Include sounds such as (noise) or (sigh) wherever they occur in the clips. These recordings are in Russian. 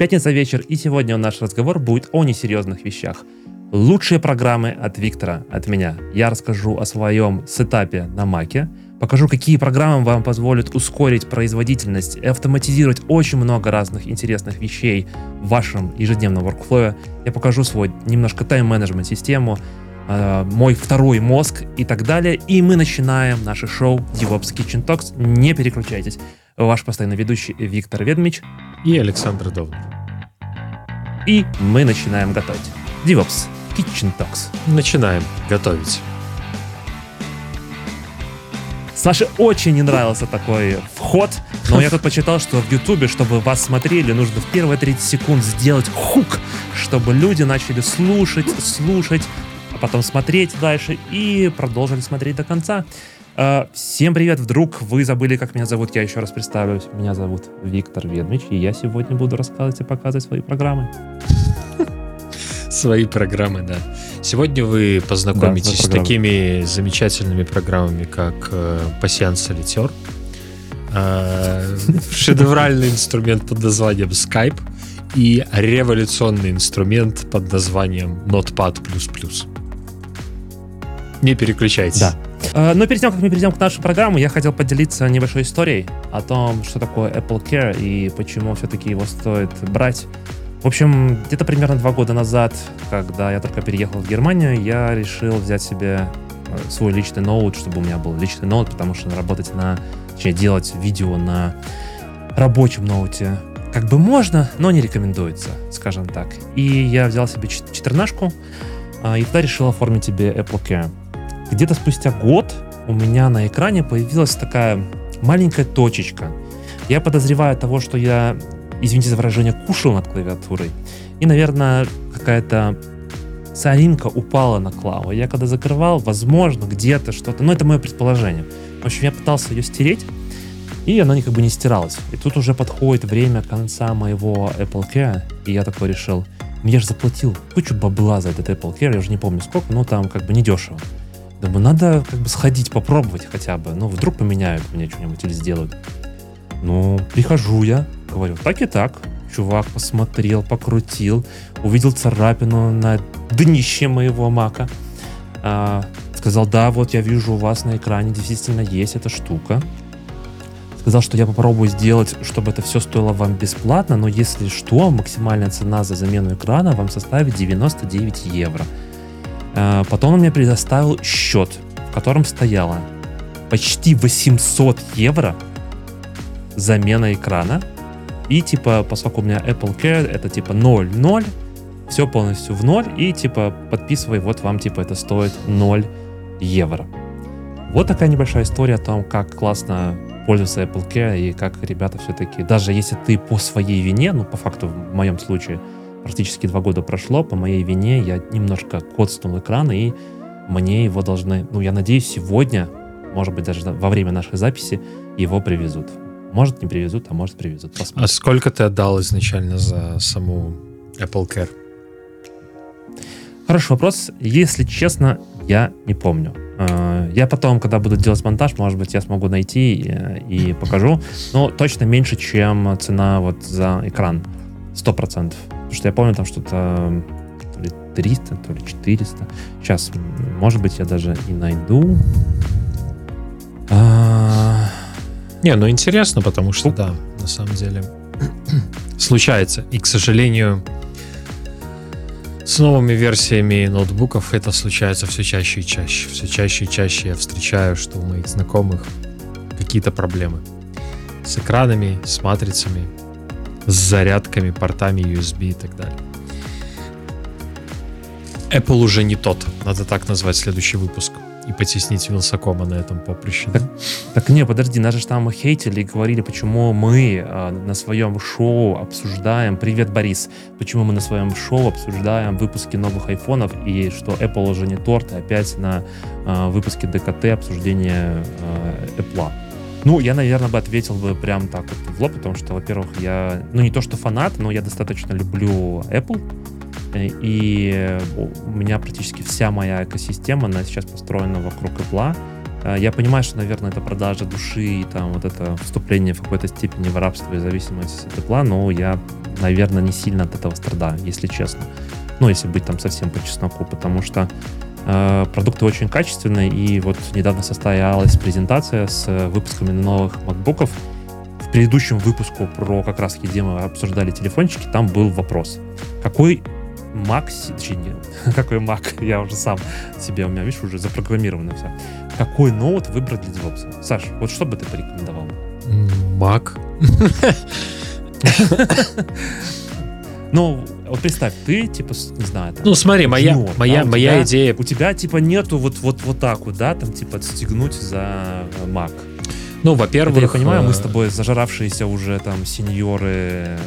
Пятница вечер, и сегодня наш разговор будет о несерьезных вещах. Лучшие программы от Виктора, от меня. Я расскажу о своем сетапе на Маке, покажу, какие программы вам позволят ускорить производительность и автоматизировать очень много разных интересных вещей в вашем ежедневном workflow. Я покажу свой немножко тайм-менеджмент систему, э, мой второй мозг и так далее. И мы начинаем наше шоу DevOps Kitchen Talks. Не переключайтесь. Ваш постоянный ведущий Виктор Ведмич. И Александр Довнер. И мы начинаем готовить. DevOps Kitchen Talks. Начинаем готовить. Саше очень не нравился такой вход, но я тут почитал, что в Ютубе, чтобы вас смотрели, нужно в первые 30 секунд сделать хук, чтобы люди начали слушать, слушать, а потом смотреть дальше и продолжили смотреть до конца. Uh, всем привет! Вдруг вы забыли, как меня зовут? Я еще раз представлюсь. Меня зовут Виктор Ведмич, и я сегодня буду рассказывать и показывать свои программы. (laughs) Свои программы, да. Сегодня вы познакомитесь да, с такими замечательными программами, как Пассиан Солитер, э, (laughs) шедевральный инструмент под названием Skype и революционный инструмент под названием Notepad++. Не переключайтесь. Да. Э, но перед тем, как мы перейдем к нашей программе, я хотел поделиться небольшой историей о том, что такое Apple Care и почему все-таки его стоит брать. В общем, где-то примерно два года назад, когда я только переехал в Германию, я решил взять себе э, свой личный ноут, чтобы у меня был личный ноут, потому что работать на, точнее, делать видео на рабочем ноуте как бы можно, но не рекомендуется, скажем так. И я взял себе четырнашку, а, и тогда решил оформить себе Apple Care. Где-то спустя год у меня на экране появилась такая маленькая точечка. Я подозреваю того, что я, извините за выражение, кушал над клавиатурой. И, наверное, какая-то соринка упала на клаву. Я когда закрывал, возможно, где-то что-то, но это мое предположение. В общем, я пытался ее стереть, и она как бы не стиралась. И тут уже подходит время конца моего Apple Care, и я такой решил, я же заплатил кучу бабла за этот Apple Care, я уже не помню сколько, но там как бы не дешево. Думаю, надо как бы сходить, попробовать хотя бы. Ну, вдруг поменяют мне что-нибудь или сделают. Ну, прихожу я, говорю, так и так. Чувак посмотрел, покрутил, увидел царапину на днище моего мака. А, сказал, да, вот я вижу у вас на экране действительно есть эта штука. Сказал, что я попробую сделать, чтобы это все стоило вам бесплатно, но если что, максимальная цена за замену экрана вам составит 99 евро. Э, потом он мне предоставил счет, в котором стояло почти 800 евро замена экрана. И типа, поскольку у меня Apple Care, это типа 0-0, все полностью в ноль, и типа подписывай, вот вам типа это стоит 0 евро. Вот такая небольшая история о том, как классно пользоваться Apple Care и как ребята все-таки, даже если ты по своей вине, ну по факту в моем случае, практически два года прошло, по моей вине я немножко коцнул экран, и мне его должны, ну, я надеюсь, сегодня, может быть, даже во время нашей записи, его привезут. Может, не привезут, а может, привезут. Посмотрим. А сколько ты отдал изначально за саму Apple Care? Хороший вопрос. Если честно, я не помню. А, я потом, когда буду делать монтаж, может быть, я смогу найти и, и покажу. Но точно меньше, чем цена вот за экран. Сто процентов. Потому что я помню там что-то то ли 300, то ли 400. Сейчас, может быть, я даже и найду. А... Не, ну интересно, потому что, да, на самом деле (clears throat) случается. И, к сожалению, с новыми версиями ноутбуков это случается все чаще и чаще. Все чаще и чаще я встречаю, что у моих знакомых какие-то проблемы с экранами, с матрицами, с зарядками, портами USB и так далее. Apple уже не тот. Надо так назвать следующий выпуск. И потеснить Вилсакома на этом поприще. Так, так не, подожди, нас же там хейтили и говорили, почему мы э, на своем шоу обсуждаем... Привет, Борис. Почему мы на своем шоу обсуждаем выпуски новых айфонов и что Apple уже не торт, и опять на э, выпуске ДКТ обсуждение э, Apple. Ну, я, наверное, бы ответил бы прям так вот в лоб, потому что, во-первых, я, ну, не то что фанат, но я достаточно люблю Apple, э, и у меня практически вся моя экосистема, она сейчас построена вокруг Apple. Э, я понимаю, что, наверное, это продажа души и там вот это вступление в какой-то степени в рабство и зависимость от Apple, но я наверное, не сильно от этого страдаю, если честно. Ну, если быть там совсем по чесноку, потому что продукты очень качественные, и вот недавно состоялась презентация с выпусками новых MacBook'ов. В предыдущем выпуску про как раз где мы обсуждали телефончики, там был вопрос. Какой Mac, точнее, (laughs) какой Mac, (laughs) я уже сам себе, у меня, видишь, уже запрограммировано все. Какой ноут выбрать для девопса? Саш, вот что бы ты порекомендовал? Mac. Ну, вот представь, ты, типа, не знаю, там, Ну, смотри, моя, junior, моя, да, моя тебя- идея... У тебя, типа, нету вот, вот, вот так вот, да, там, типа, отстегнуть за Mac. Ну, Это во-первых... я понимаю, мы с э, тобой зажравшиеся уже там сеньоры,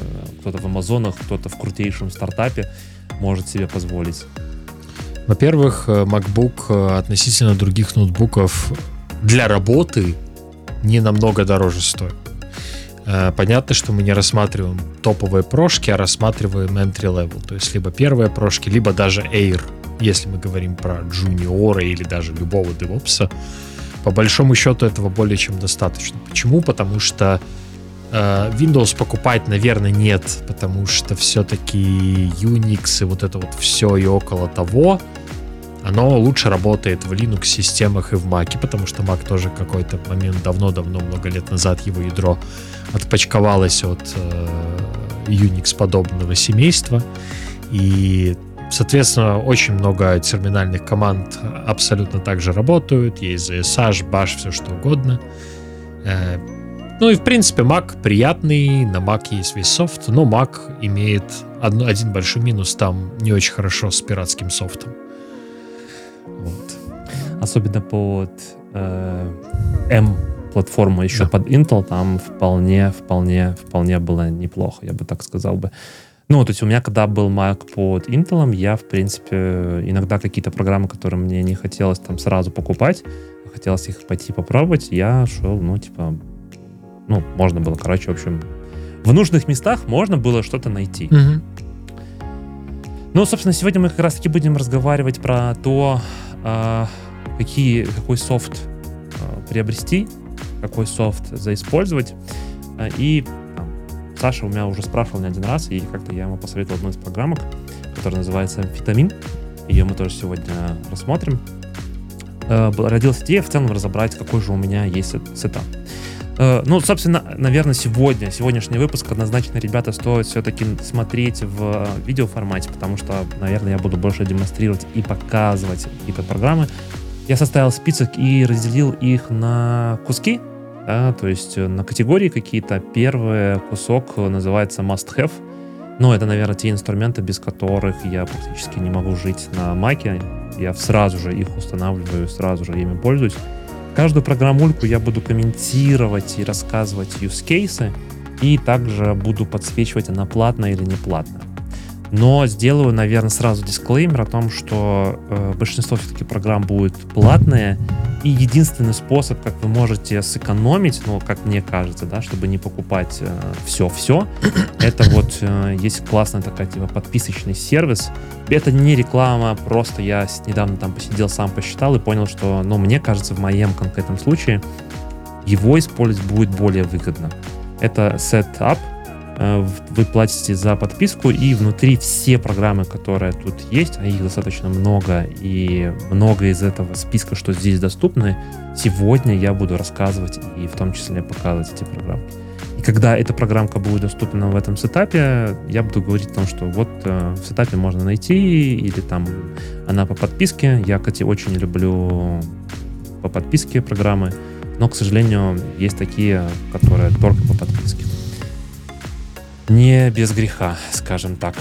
кто-то в Амазонах, кто-то в крутейшем стартапе может себе позволить. Во-первых, э, MacBook э, относительно других ноутбуков для работы не намного дороже стоит. Э, Понятно, что мы не рассматриваем топовые прошки, а рассматриваем entry level. То есть либо первые прошки, либо даже Air, если мы говорим про джуниора или даже любого девопса. По большому счету этого более чем достаточно. Почему? Потому что э, Windows покупать, наверное, нет, потому что все-таки Unix и вот это вот все и около того, оно лучше работает в Linux системах и в Mac, потому что Mac тоже какой-то момент давно-давно, много лет назад его ядро отпочковалось от э, Unix подобного семейства. И, соответственно, очень много терминальных команд абсолютно так же работают. Есть ZSH, Bash, все что угодно. Э, ну и, в принципе, Mac приятный, на Mac есть весь софт, но Mac имеет одно, один большой минус, там не очень хорошо с пиратским софтом. Вот. Особенно под э, M-платформу еще Да. под Intel, там вполне, вполне, вполне было неплохо, я бы так сказал бы. Ну, то есть у меня, когда был Mac под Intel, я, в принципе, иногда какие-то программы, которые мне не хотелось там сразу покупать, а хотелось их пойти попробовать, я шел, ну, типа, ну, можно было, короче, в общем, в нужных местах можно было что-то найти. Ну, собственно, сегодня мы как раз-таки будем разговаривать про то, а, какие, какой софт а, приобрести, какой софт заиспользовать. А, И там, Саша у меня уже спрашивал не один раз, и как-то я ему посоветовал одну из программок, которая называется «Amphetamine». Ее мы тоже сегодня рассмотрим. Э, Родилась идея в целом разобрать, какой же у меня есть set- setup. Э, Ну, собственно, наверное, сегодня, сегодняшний выпуск однозначно, ребята, стоит все-таки смотреть в э, видеоформате, потому что, наверное, я буду больше демонстрировать и показывать какие-то программы. Я составил список и разделил их на куски, да, то есть э, на категории какие-то. Первый кусок э, называется must have. Ну, это, наверное, те инструменты, без которых я практически не могу жить на Маке. Я сразу же их устанавливаю, сразу же ими пользуюсь. Каждую программульку я буду комментировать и рассказывать use кейсы, и также буду подсвечивать, она платная или не платная. Но сделаю, наверное, сразу дисклеймер о том, что э, большинство все-таки программ будет платные, и единственный способ, как вы можете сэкономить, ну, как мне кажется, да, чтобы не покупать все-все, (coughs) это вот э, есть классная такая, типа, подписочный сервис. Это не реклама, просто я недавно там посидел, сам посчитал и понял, что, ну, мне кажется, в моем конкретном случае его использовать будет более выгодно. Это Setup. Э, Вы платите за подписку, и внутри все программы, которые тут есть, а их достаточно много, и много из этого списка, что здесь доступны, сегодня я буду рассказывать и в том числе показывать эти программы. И когда эта программка будет доступна в этом сетапе, я буду говорить о том, что вот э, в сетапе можно найти, или там она по подписке. Я, кстати, очень люблю по подписке программы, но, к сожалению, есть такие, которые только по подписке. Не без греха, скажем так.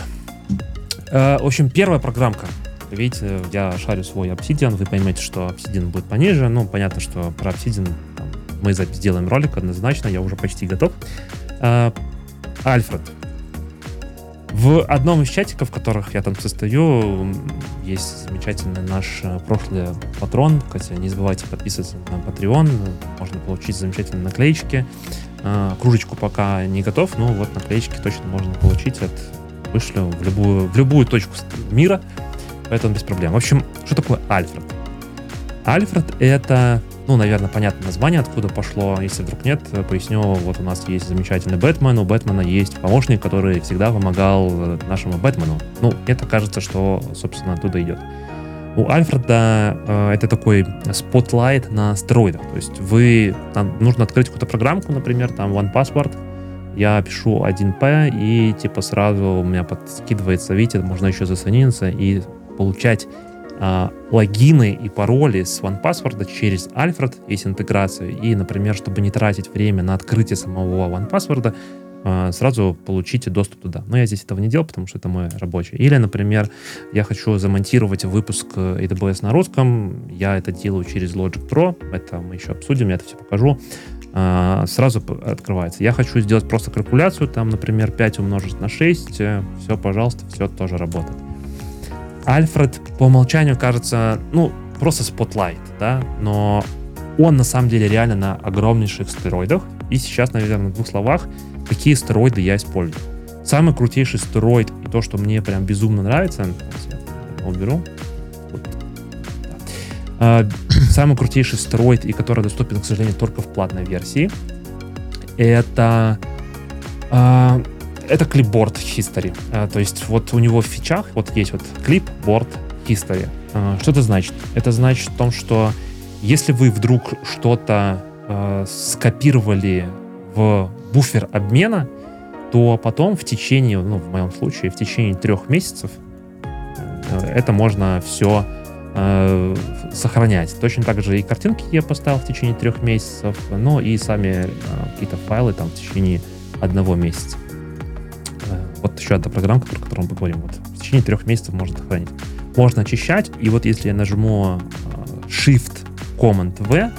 Э, В общем, первая программка. Видите, я шарю свой Obsidian, вы поймете, что Obsidian будет пониже. Ну, понятно, что про Obsidian там, мы сделаем ролик однозначно, я уже почти готов. Э, Альфред. В одном из чатиков, в которых я там состою, есть замечательный наш э, прошлый патрон. Кстати, не забывайте подписываться на Patreon. Можно получить замечательные наклеечки. Э, Кружечку пока не готов, но вот наклеечки точно можно получить. от вышлю в любую, в любую точку мира, поэтому без проблем. В общем, что такое Альфред? Альфред — это, ну, наверное, понятно название, откуда пошло. Если вдруг нет, поясню. Вот у нас есть замечательный Бэтмен. У Бэтмена есть помощник, который всегда помогал э, нашему Бэтмену. Ну, это кажется, что, собственно, оттуда идет. У Альфреда э, это такой Spotlight на стероидах. То есть вы, там, нужно открыть какую-то программку, например, там OnePassword, я пишу 1P, и типа сразу у меня подкидывается, видите, можно еще засониться и получать э, логины и пароли с OnePassword через Альфред, есть интеграция, и, например, чтобы не тратить время на открытие самого OnePassword, сразу получите доступ туда. Но я здесь этого не делал, потому что это мой рабочий. Или, например, я хочу замонтировать выпуск AWS на русском, я это делаю через Logic Pro, это мы еще обсудим, я это все покажу. А, сразу открывается. Я хочу сделать просто калькуляцию, там, например, 5 умножить на 6, э, все, пожалуйста, все тоже работает. Альфред по умолчанию кажется, ну, просто спотлайт, да, но он на самом деле реально на огромнейших стероидах. И сейчас, наверное, в двух словах, какие стероиды я использую. Самый крутейший стероид и то, что мне прям безумно нравится, я уберу. А, (coughs) самый крутейший стероид, и который доступен, к сожалению, только в платной версии, это а, это клипборд history. А, то есть вот у него в фичах вот есть вот клипборд history. Что это значит? Это значит в том, что если вы вдруг что-то скопировали в буфер обмена, то потом в течение, ну, в моем случае, в течение трех месяцев э, это можно все э, сохранять. Точно так же и картинки я поставил в течение трех месяцев, но и сами э, какие-то файлы там в течение одного месяца. Э, вот еще одна программка, про которую мы поговорим. Вот в течение трех месяцев можно сохранить. Можно очищать, и вот если я нажму э, Shift Command V,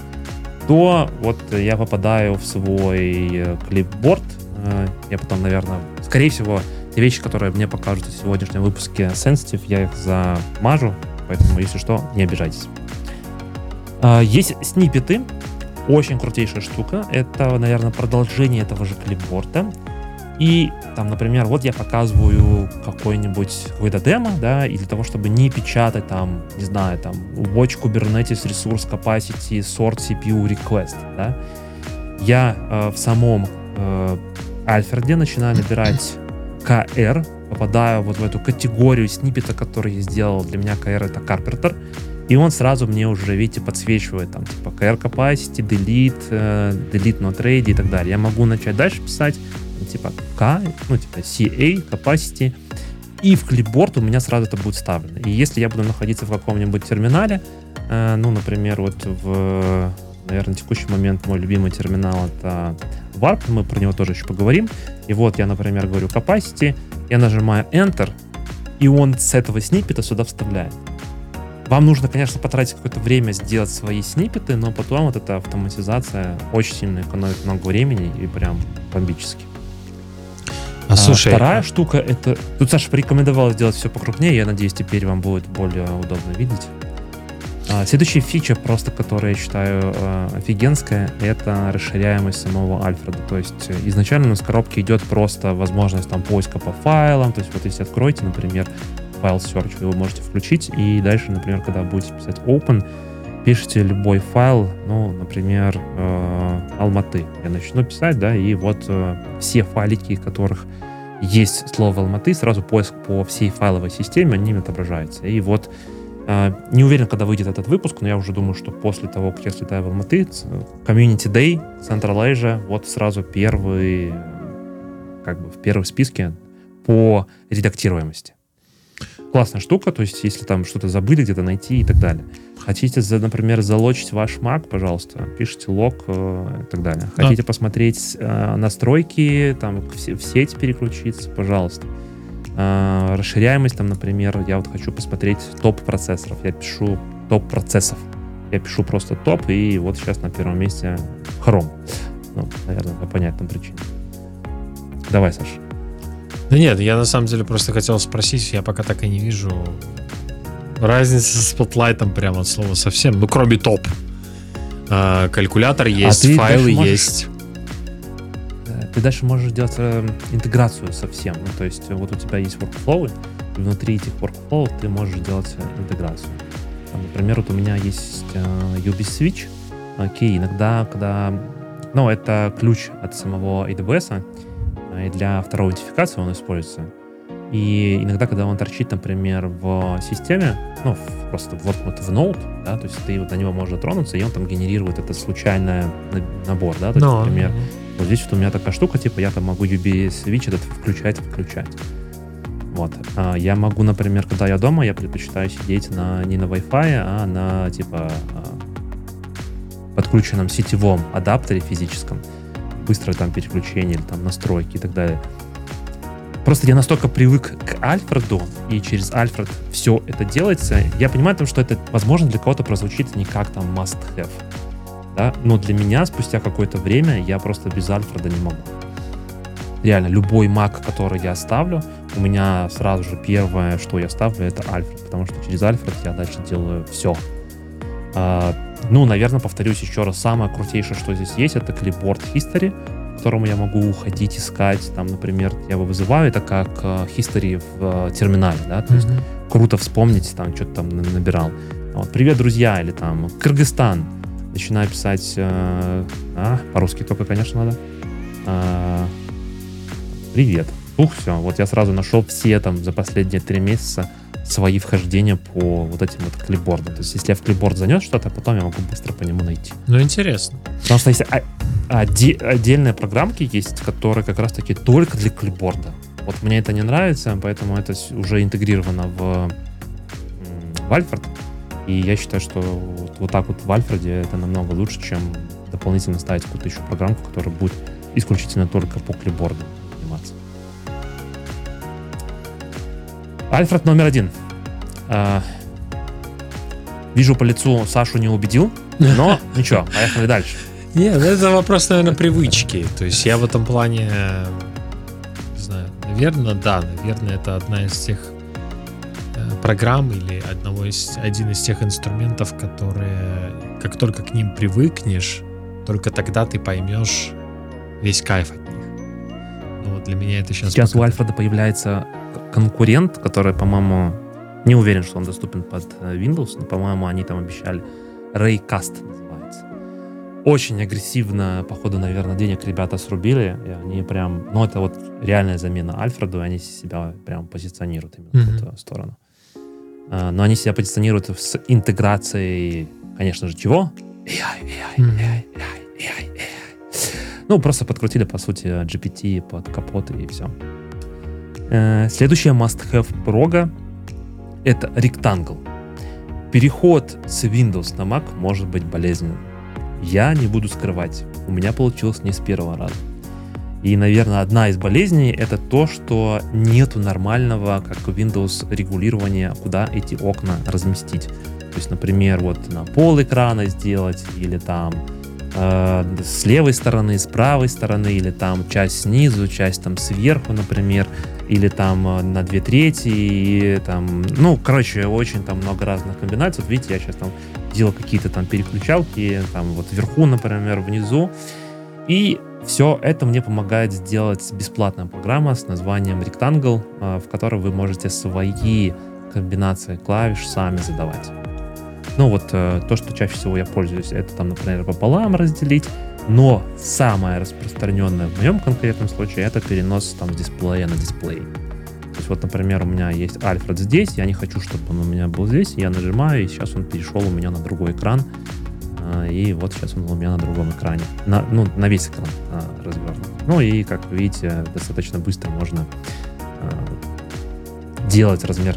то вот я попадаю в свой э, клипборд. Э, я потом, наверное, скорее всего, те вещи, которые мне покажут в сегодняшнем выпуске Sensitive, я их замажу, поэтому, если что, не обижайтесь. Э, есть снипеты, очень крутейшая штука. Это, наверное, продолжение этого же клипборда. И там, например, вот я показываю какой-нибудь какой-то демо, да, и для того, чтобы не печатать там, не знаю, там, watch Kubernetes resource capacity sort CPU request, да, я э, в самом э, Альфреде начинаю набирать KR, попадаю вот в эту категорию сниппета, который я сделал. Для меня KR это Carpenter. И он сразу мне уже, видите, подсвечивает там, типа, KR capacity, delete, delete not ready и так далее. Я могу начать дальше писать, типа K, ну, типа CA, capacity, и в клипборд у меня сразу это будет вставлено. И если я буду находиться в каком-нибудь терминале, э, ну, например, вот в, наверное, текущий момент мой любимый терминал это Warp, мы про него тоже еще поговорим. И вот я, например, говорю capacity, я нажимаю Enter, и он с этого сниппета сюда вставляет. Вам нужно, конечно, потратить какое-то время сделать свои сниппеты, но потом вот эта автоматизация очень сильно экономит много времени и прям бомбически. А, слушай, вторая а... штука это... Тут Саша порекомендовал сделать все покрупнее, я надеюсь, теперь вам будет более удобно видеть. А, следующая фича, просто которая я считаю а, офигенская, это расширяемость самого Альфреда. То есть э, изначально у нас в коробке идет просто возможность там поиска по файлам. То есть вот если откроете, например, файл search, вы его можете включить, и дальше, например, когда будете писать open, пишите любой файл, ну, например, э, Алматы. Я начну писать, да, и вот э, все файлики, которых есть слово Алматы, сразу поиск по всей файловой системе, они отображаются. И вот э, не уверен, когда выйдет этот выпуск, но я уже думаю, что после того, как я слетаю в Алматы, Community Day, Central Asia, вот сразу первый, как бы в первом списке по редактируемости. Классная штука, то есть если там что-то забыли где-то найти и так далее. Хотите, например, залочить ваш Mac, пожалуйста, пишите лог э, и так далее. Хотите да. посмотреть э, настройки, там в, сеть переключиться, пожалуйста. Э, расширяемость, там, например, я вот хочу посмотреть топ процессоров. Я пишу топ процессов. Я пишу просто топ, и вот сейчас на первом месте Chrome. Ну, наверное, по понятным причинам. Давай, Саша. Да нет, я на самом деле просто хотел спросить, я пока так и не вижу Разница с спотлайтом прямо от слова совсем. Ну, кроме топ. А, калькулятор а есть, а файлы можешь... есть. Ты дальше можешь делать э, интеграцию со всем. Ну, то есть вот у тебя есть workflow, и внутри этих workflow ты можешь делать интеграцию. Там, например, вот у меня есть э, UB Switch, Окей, иногда, когда... Ну, это ключ от самого AWS, и для второй аутентификации он используется. И иногда, когда он торчит, например, в системе, ну, просто вот, вот в ноут, да, то есть ты вот на него можешь тронуться, и он там генерирует этот случайный набор, да, то есть, Но. например, вот здесь вот у меня такая штука, типа я там могу UBS switch этот включать, включать. Вот. А я могу, например, когда я дома, я предпочитаю сидеть на, не на Wi-Fi, а на, типа, а, подключенном сетевом адаптере физическом. Быстрое там переключение или там настройки и так далее. Просто я настолько привык к Альфреду, и через Альфред все это делается. Я понимаю, что это, возможно, для кого-то прозвучит не как там must-have. Да? Но для меня спустя какое-то время я просто без Альфреда не могу. Реально, любой Mac, который я ставлю, у меня сразу же первое, что я ставлю, это Альфред, потому что через Альфред я дальше делаю все. А, ну, наверное, повторюсь еще раз, самое крутейшее, что здесь есть, это клипборд History, к которому я могу уходить, искать, там, например, я его вызываю, это как uh, History в uh, терминале, да, то mm-hmm. есть круто вспомнить, там, что-то там набирал. Вот, привет, друзья, или там, Кыргызстан, начинаю писать, э, а, по-русски только, конечно, надо. Э, привет. Ух, все, вот я сразу нашел все там за последние три месяца свои вхождения по вот этим вот клипбордам. То есть, если я в клипборд занес что-то, потом я могу быстро по нему найти. Ну, интересно. Потому что если отдельные программки есть, которые как раз-таки только для клипборда. Вот мне это не нравится, поэтому это уже интегрировано в, в Альфред. И я считаю, что вот, вот так вот в Альфреде это намного лучше, чем дополнительно ставить какую-то еще программку, которая будет исключительно только по клипборду Альфред номер один. А, вижу по лицу Сашу не убедил, но (laughs) ничего, поехали дальше. Нет, ну это вопрос, наверное, привычки. То есть я в этом плане, не знаю, наверное, да, наверное, это одна из тех э, программ или одного из, один из тех инструментов, которые, как только к ним привыкнешь, только тогда ты поймешь весь кайф от них. Ну, вот для меня это сейчас... Сейчас пока... у Альфреда появляется конкурент, который, по-моему, не уверен, что он доступен под э, Windows, но, по-моему, они там обещали Raycast называется. Очень агрессивно, походу, наверное, денег ребята срубили, и они прям, ну, это вот реальная замена Альфреду, и они себя прям позиционируют именно mm-hmm. в эту сторону. А, но они себя позиционируют с интеграцией, конечно же, чего? AI, AI, mm-hmm. AI, AI, AI, AI. Ну, просто подкрутили, по сути, GPT под капот и все. Э, следующее must-have прога — это Rectangle. Переход с Windows на Mac может быть болезненным. Я не буду скрывать, у меня получилось не с первого раза. И, наверное, одна из болезней — это то, что нету нормального, как Windows, регулирования, куда эти окна разместить. То есть, например, вот на пол экрана сделать или там э, с левой стороны, с правой стороны, или там часть снизу, часть там сверху, например, или там э, на две трети, и там, ну, короче, очень там много разных комбинаций. Вот видите, я сейчас там делал какие-то там переключалки, там вот вверху, например, внизу, и все это мне помогает сделать бесплатная программа с названием Rectangle, э, в которой вы можете свои комбинации клавиш сами задавать. Ну вот э, то, что чаще всего я пользуюсь, это там, например, пополам разделить. Но самое распространенное в моем конкретном случае это перенос там с дисплея на дисплей. То есть вот, например, у меня есть Альфред здесь, я не хочу, чтобы он у меня был здесь, я нажимаю, и сейчас он перешел у меня на другой экран. Э, и вот сейчас он у меня на другом экране. На, ну, на весь экран э, развернут. Ну и, как видите, достаточно быстро можно делать размер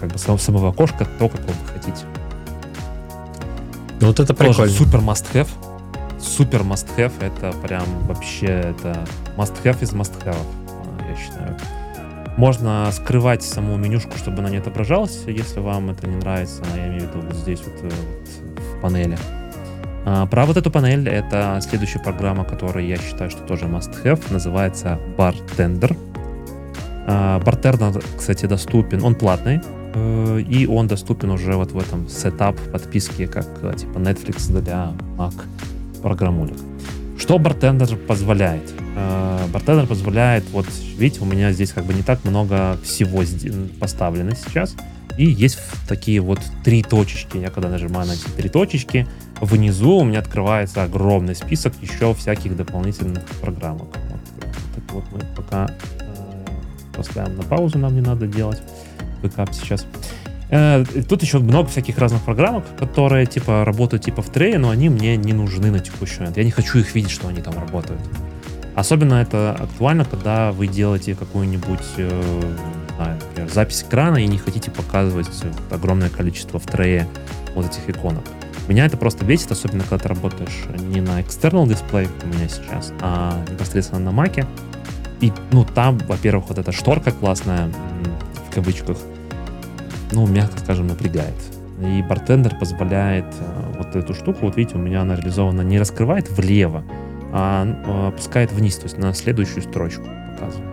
как бы самого окошка то, какого вы хотите. Ну вот это прикольно. Тоже супер must have. Супер must have. Это прям вообще это must have из must have, я считаю. Можно скрывать саму менюшку, чтобы она не отображалась, если вам это не нравится. Я имею в виду вот здесь вот, э, вот в панели. А, про вот эту панель это следующая программа, которая я считаю, что тоже must have, называется Bartender. А, Bartender, кстати, доступен, он платный, Э, и он доступен уже вот в этом сетап подписке, как э, типа Netflix для Mac программулек. Что Bartender позволяет? Э, позволяет, вот видите, у меня здесь как бы не так много всего поставлено сейчас, и есть такие вот три точечки. Я когда нажимаю на эти три точечки, внизу у меня открывается огромный список еще всяких дополнительных программок. Вот, это вот мы пока э, поставим на паузу, нам не надо делать бэкап сейчас. Тут еще много всяких разных программок, которые типа работают типа в трее, но они мне не нужны на текущий момент. Я не хочу их видеть, что они там работают. Особенно это актуально, когда вы делаете какую-нибудь э, например, запись экрана и не хотите показывать огромное количество в трее вот этих иконок. Меня это просто бесит, особенно когда ты работаешь не на external дисплей, как у меня сейчас, а непосредственно на маке. И, ну, там, во-первых, вот эта шторка классная, в кавычках, ну, мягко скажем, напрягает. И бартендер позволяет э, вот эту штуку, вот видите, у меня она реализована, не раскрывает влево, а э, опускает вниз, то есть на следующую строчку показывает.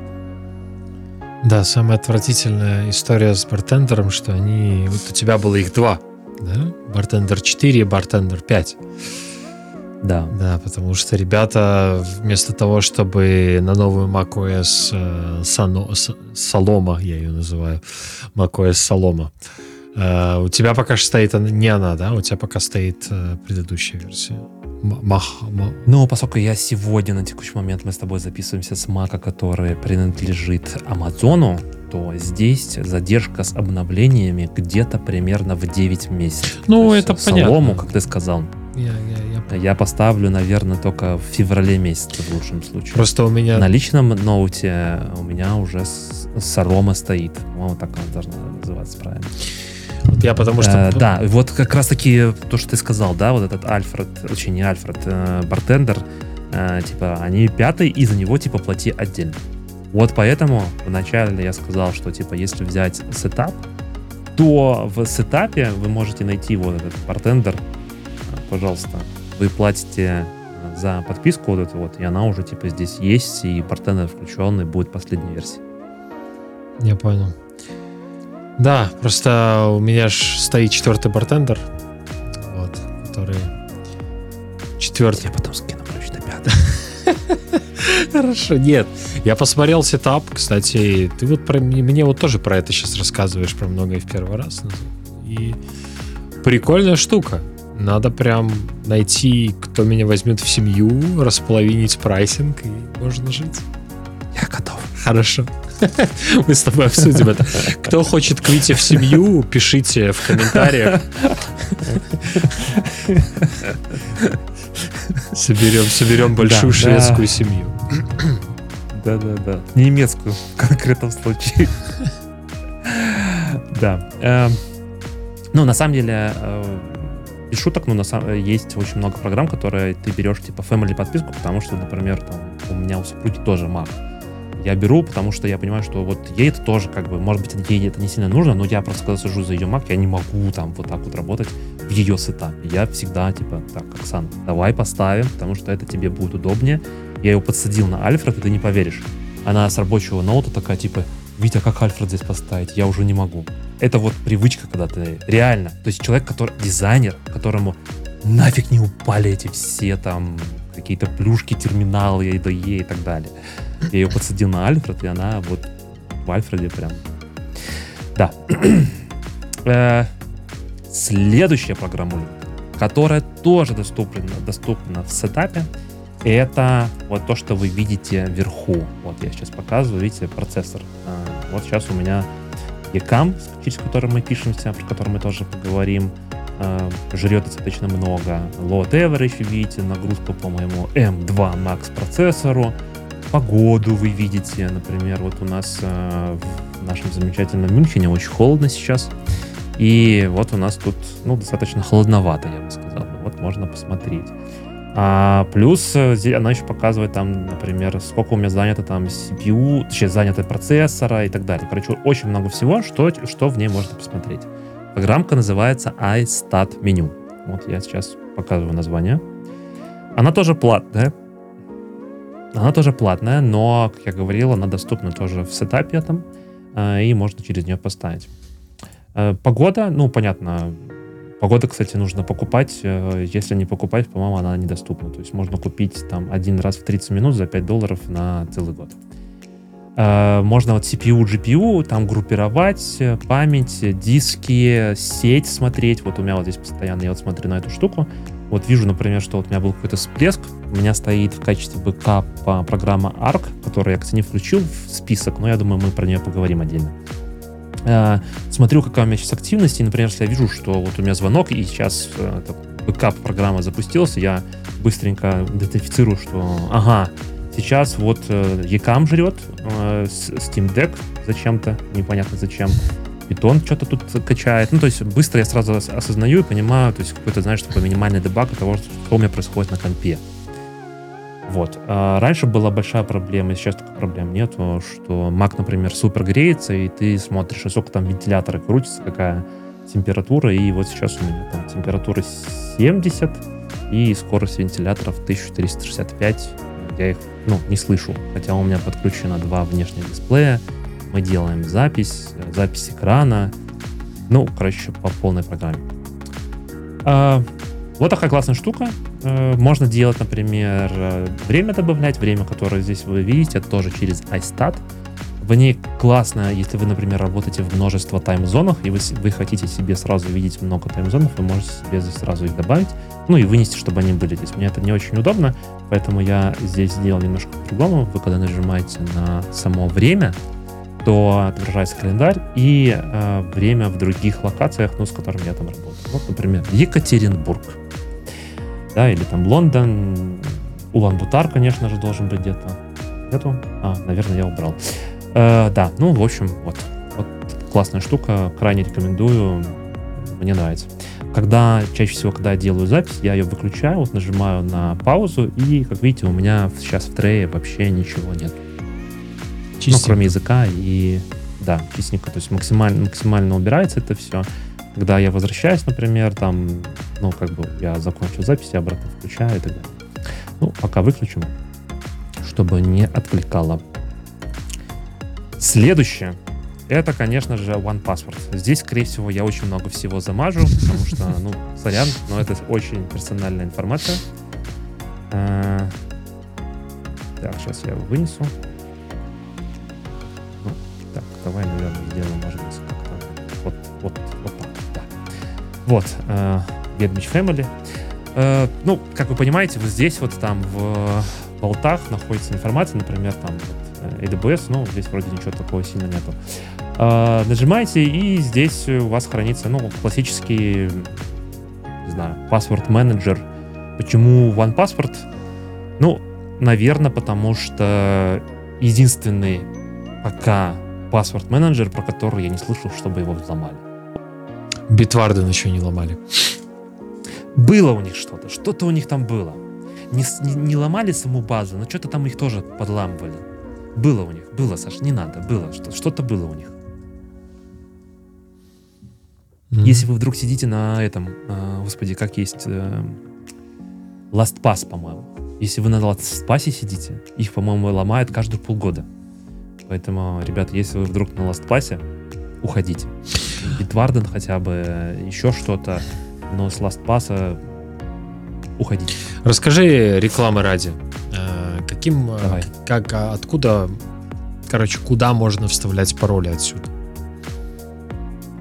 Да, самая отвратительная история с бартендером, что они... Вот у тебя было их два, да? Бартендер 4 и бартендер 5. Да. Да, потому что ребята вместо того, чтобы на новую macOS э, Saloma, я ее называю, macOS Saloma, э, у тебя пока что стоит не она, да? У тебя пока стоит э, предыдущая версия. Мах, Ну, поскольку я сегодня на текущий момент мы с тобой записываемся с Мака, который принадлежит Амазону, то здесь задержка с обновлениями где-то примерно в 9 месяцев. Ну, это понятно. Солому, как ты сказал. Я, я, я... поставлю, наверное, только в феврале месяце в лучшем случае. Просто у меня... На личном ноуте у меня уже Солома стоит. Вот так она должна называться правильно. Вот я потому что... Э, да, вот как раз-таки то, что ты сказал, да, вот этот Альфред, очень не Альфред, э, Bartender, э, типа, они пятый, и за него, типа, плати отдельно. Вот поэтому вначале я сказал, что, типа, если взять сетап, то в Setapp вы можете найти вот этот Bartender, пожалуйста, вы платите э, за подписку вот эту вот, и она уже, типа, здесь есть, и Bartender включенный будет последней версии. Я понял. Да, просто у меня же стоит четвертый Bartender, вот, который четвертый. Я потом скину ключ на пятый. (laughs) Хорошо, нет. Я посмотрел Setapp, кстати, ты вот про, мне вот тоже про это сейчас рассказываешь, про многое в первый раз. И прикольная штука. Надо прям найти, кто меня возьмет в семью, располовинить прайсинг, и можно жить. Я готов. Хорошо. (laughs) Мы с тобой обсудим это. Кто хочет к Вите в семью, пишите в комментариях. Соберем, соберем большую да, шведскую да. семью. Да-да-да. Немецкую в конкретном случае. Да. Эм, ну, на самом деле, э, без шуток, ну, на самом есть очень много программ, которые ты берешь, типа, family подписку, потому что, например, там, у меня у супруги тоже Mac я беру, потому что я понимаю, что вот ей это тоже как бы, может быть, ей это не сильно нужно, но я просто когда сажу за ее Mac, я не могу там вот так вот работать в ее сетапе. Я всегда типа, так, Оксан, давай поставим, потому что это тебе будет удобнее. Я ее подсадил на Альфред, и ты не поверишь. Она с рабочего ноута такая, типа, Витя, как Альфред здесь поставить? Я уже не могу. Это вот привычка, когда ты реально, то есть человек, который дизайнер, которому нафиг не упали эти все там какие-то плюшки, терминалы, EIDE и так далее. Я ее подсадил на Альфред, и она вот в Альфреде прям... Да. Э, следующая программа, которая тоже доступна, доступна в сетапе, это вот то, что вы видите вверху. Вот я сейчас показываю, видите, процессор. Вот сейчас у меня ECAM, через который мы пишемся, про который мы тоже поговорим, э, жрет достаточно много. Load average, видите, нагрузку по моему M2 Max процессору погоду вы видите. Например, вот у нас э, в нашем замечательном Мюнхене очень холодно сейчас. И вот у нас тут, ну, достаточно холодновато, я бы сказал. Вот можно посмотреть. А плюс э, она еще показывает там, например, сколько у меня занято там CPU, точнее, занято процессора и так далее. Короче, очень много всего, что, что в ней можно посмотреть. Программка называется iStat Menu. Вот я сейчас показываю название. Она тоже платная, она тоже платная, но, как я говорил, она доступна тоже в сетапе этом, э, и можно через нее поставить. Э, погода, ну, понятно, погода, кстати, нужно покупать. Э, если не покупать, по-моему, она недоступна. То есть можно купить там один раз в 30 минут за 5 долларов на целый год. Э, можно вот CPU, GPU там группировать, э, память, диски, сеть смотреть. Вот у меня вот здесь постоянно, я вот смотрю на эту штуку. Вот вижу, например, что вот у меня был какой-то всплеск, у меня стоит в качестве бэкапа программа ARC, которую я, кстати, не включил в список, но я думаю, мы про нее поговорим отдельно. Э, смотрю, какая у меня сейчас активность, и, например, если я вижу, что вот у меня звонок, и сейчас бэкап программа запустился, я быстренько идентифицирую, что ага, сейчас вот э, Ecam жрет э, Stream Deck зачем-то, непонятно зачем. Python что-то тут качает. Ну, то есть быстро я сразу осознаю и понимаю, то есть какой-то, знаешь, такой минимальный дебаг того, что у меня происходит на компе. Вот. А раньше была большая проблема, сейчас такой проблем нет, что Mac, например, супер греется, и ты смотришь, сколько там вентиляторы крутится, какая температура, и вот сейчас у меня там температура 70, и скорость вентиляторов 1365. Я их, ну, не слышу, хотя у меня подключено два внешних дисплея, мы делаем запись, запись экрана, ну, короче, по полной программе. А, вот такая классная штука. А, можно делать, например, время добавлять, время, которое здесь вы видите, это тоже через iStat. В ней классно, если вы, например, работаете в множество таймзонах, и вы, вы хотите себе сразу видеть много таймзонов, вы можете себе здесь сразу их добавить, ну и вынести, чтобы они были здесь. Мне это не очень удобно, поэтому я здесь сделал немножко по-другому. Вы когда нажимаете на само время, то отображается календарь и э, время в других локациях, ну, с которыми я там работаю. Вот, например, Екатеринбург, да, или там Лондон, Улан-Бутар, конечно же, должен быть где-то. Нету? А, наверное, я убрал. Э, да, ну, в общем, вот. Вот классная штука, крайне рекомендую, мне нравится. Когда, чаще всего, когда я делаю запись, я ее выключаю, вот нажимаю на паузу, и, как видите, у меня сейчас в трее вообще ничего нет. Чистенько. Ну, кроме языка и, да, чистенько, то есть максимально, максимально убирается это все. Когда я возвращаюсь, например, там, ну, как бы я закончил запись, я обратно включаю и так далее. Ну, пока выключим, чтобы не отвлекало. Следующее. Это, конечно же, One Password. Здесь, скорее всего, я очень много всего замажу, потому что, ну, сорян, но это очень персональная информация. А, так, сейчас я вынесу. Ну, так, давай, наверное, сделаем, Вот, uh, Family. Uh, ну, как вы понимаете, вот здесь вот там в болтах находится информация, например, там вот, AWS, ну, здесь вроде ничего такого сильно нету. Нажимаете, и здесь у вас хранится, ну, классический, не знаю, password менеджер. Почему OnePassword? Ну, наверное, потому что единственный пока password менеджер, про который я не слышал, чтобы его взломали. Битварды еще не ломали. Было у них что-то, что-то у них там было. Не, не, не ломали саму базу, но что-то там их тоже подламывали. Было у них, было, Саш, не надо, было, что, что-то было у них. Mm-hmm. Если вы вдруг сидите на этом, э, господи, как есть э, LastPass, по-моему. Если вы на LastPass сидите, их, по-моему, ломают каждые полгода. Поэтому, ребята, если вы вдруг на LastPass, уходите. Bitwarden хотя бы, еще что-то, но с LastPass уходите. Расскажи рекламы ради каким, э, Давай. как, а, откуда, короче, куда можно вставлять пароли отсюда?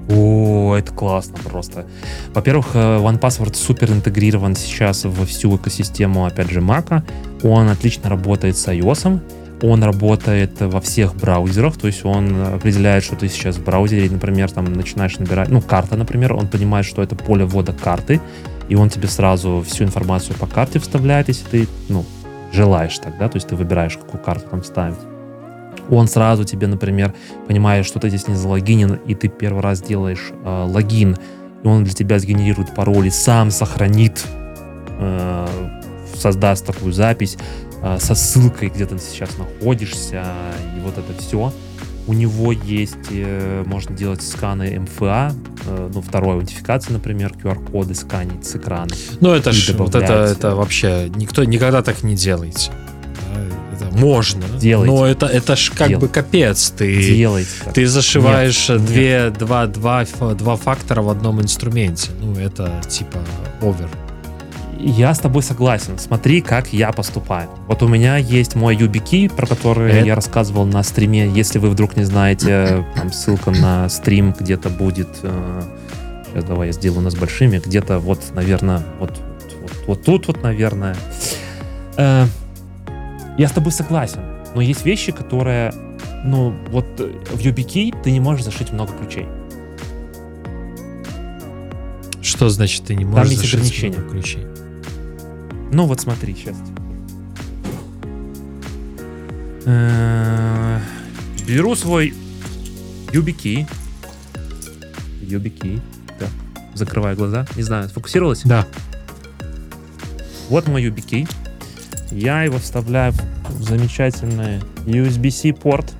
О, это классно просто. Во-первых, э, OnePassword супер интегрирован сейчас во всю экосистему, опять же, Mac. Он отлично работает с iOS. Он работает во всех браузерах, то есть он определяет, что ты сейчас в браузере, например, там начинаешь набирать, ну, карта, например, он понимает, что это поле ввода карты, и он тебе сразу всю информацию по карте вставляет, если ты, ну, желаешь тогда, то есть ты выбираешь, какую карту там ставить. Он сразу тебе, например, понимает, что ты здесь не залогинен, и ты первый раз делаешь э, логин, и он для тебя сгенерирует пароль и сам сохранит, э, создаст такую запись со ссылкой, где ты сейчас находишься, и вот это все. У него есть, э, можно делать сканы МФА, э, ну, второй аутентификации, например, QR-коды сканить с экрана. Ну, это ж, вот это, это вообще никто никогда так не делайте. Это можно, Делайте. но это, это ж как Дел. бы капец. Ты, Делайте ты зашиваешь нет, две, нет. Два, два, два фактора в одном инструменте. Ну, это типа овер. Я с тобой согласен. Смотри, как я поступаю. Вот у меня есть мой YubiKey, про который Это- я рассказывал на стриме. Если вы вдруг не знаете, (clears throat) там ссылка на стрим где-то будет. э, Сейчас давай я сделаю нас большими. Где-то вот, наверное, вот, вот, вот тут вот, наверное. Э, Я с тобой согласен. Но есть вещи, которые, ну, вот э, в YubiKey ты не можешь зашить много ключей. Что значит ты не можешь есть зашить ограничения. много ключей? Ну вот смотри, сейчас. Э, Беру свой YubiKey. YubiKey. Так, закрываю глаза. Не знаю, сфокусировалась? Да. Вот мой YubiKey. Я его вставляю в замечательный USB-C порт.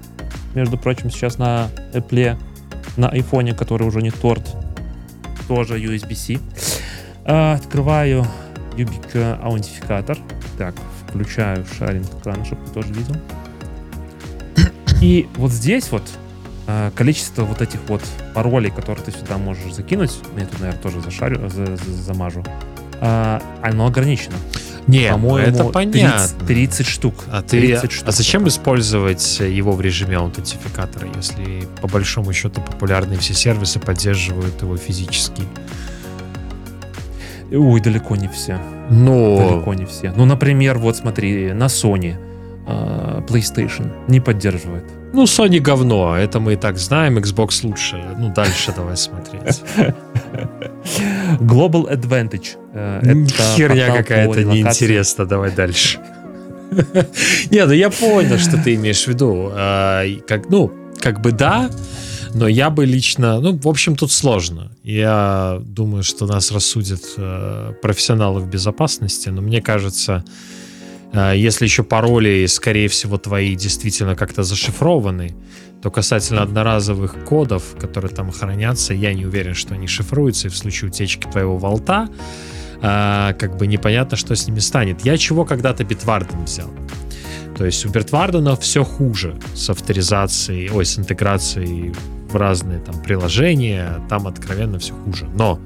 Между прочим, сейчас на Apple, на iPhone, который уже не торт, тоже USB-C. А, Открываю Юбик аутентификатор. Так, включаю шаринг экрана, чтобы ты тоже видел. (coughs) И вот здесь вот а, количество вот этих вот паролей, которые ты сюда можешь закинуть, я тут, наверное, тоже зашарю, за- за- замажу, а, оно ограничено. Не, По-моему, это 30 понятно. 30 штук. А ты, 30 штук а зачем только. использовать его в режиме аутентификатора, если по большому счету популярные все сервисы поддерживают его физически? Ой, далеко не все. Но Далеко не все. Ну, например, вот смотри, на Sony а, PlayStation не поддерживает. ну Sony говно, это мы и так знаем, Xbox лучше. Ну дальше давай смотреть. Global Advantage. э, Херня какая-то неинтересна, давай дальше. (laughs) Не, ну я понял, что ты имеешь в виду. А, Как, ну, как бы да, но я бы лично, ну, в общем, тут сложно. Я думаю, что нас рассудят э, профессионалы в безопасности, но мне кажется, э, если еще пароли, скорее всего, твои действительно как-то зашифрованы, то касательно одноразовых кодов, которые там хранятся, я не уверен, что они шифруются, и в случае утечки твоего волта, а, как бы непонятно, что с ними станет. Я чего когда-то Bitwarden взял. То есть у Bitwarden все хуже с авторизацией, ой, с интеграцией в разные там приложения, там откровенно все хуже. Но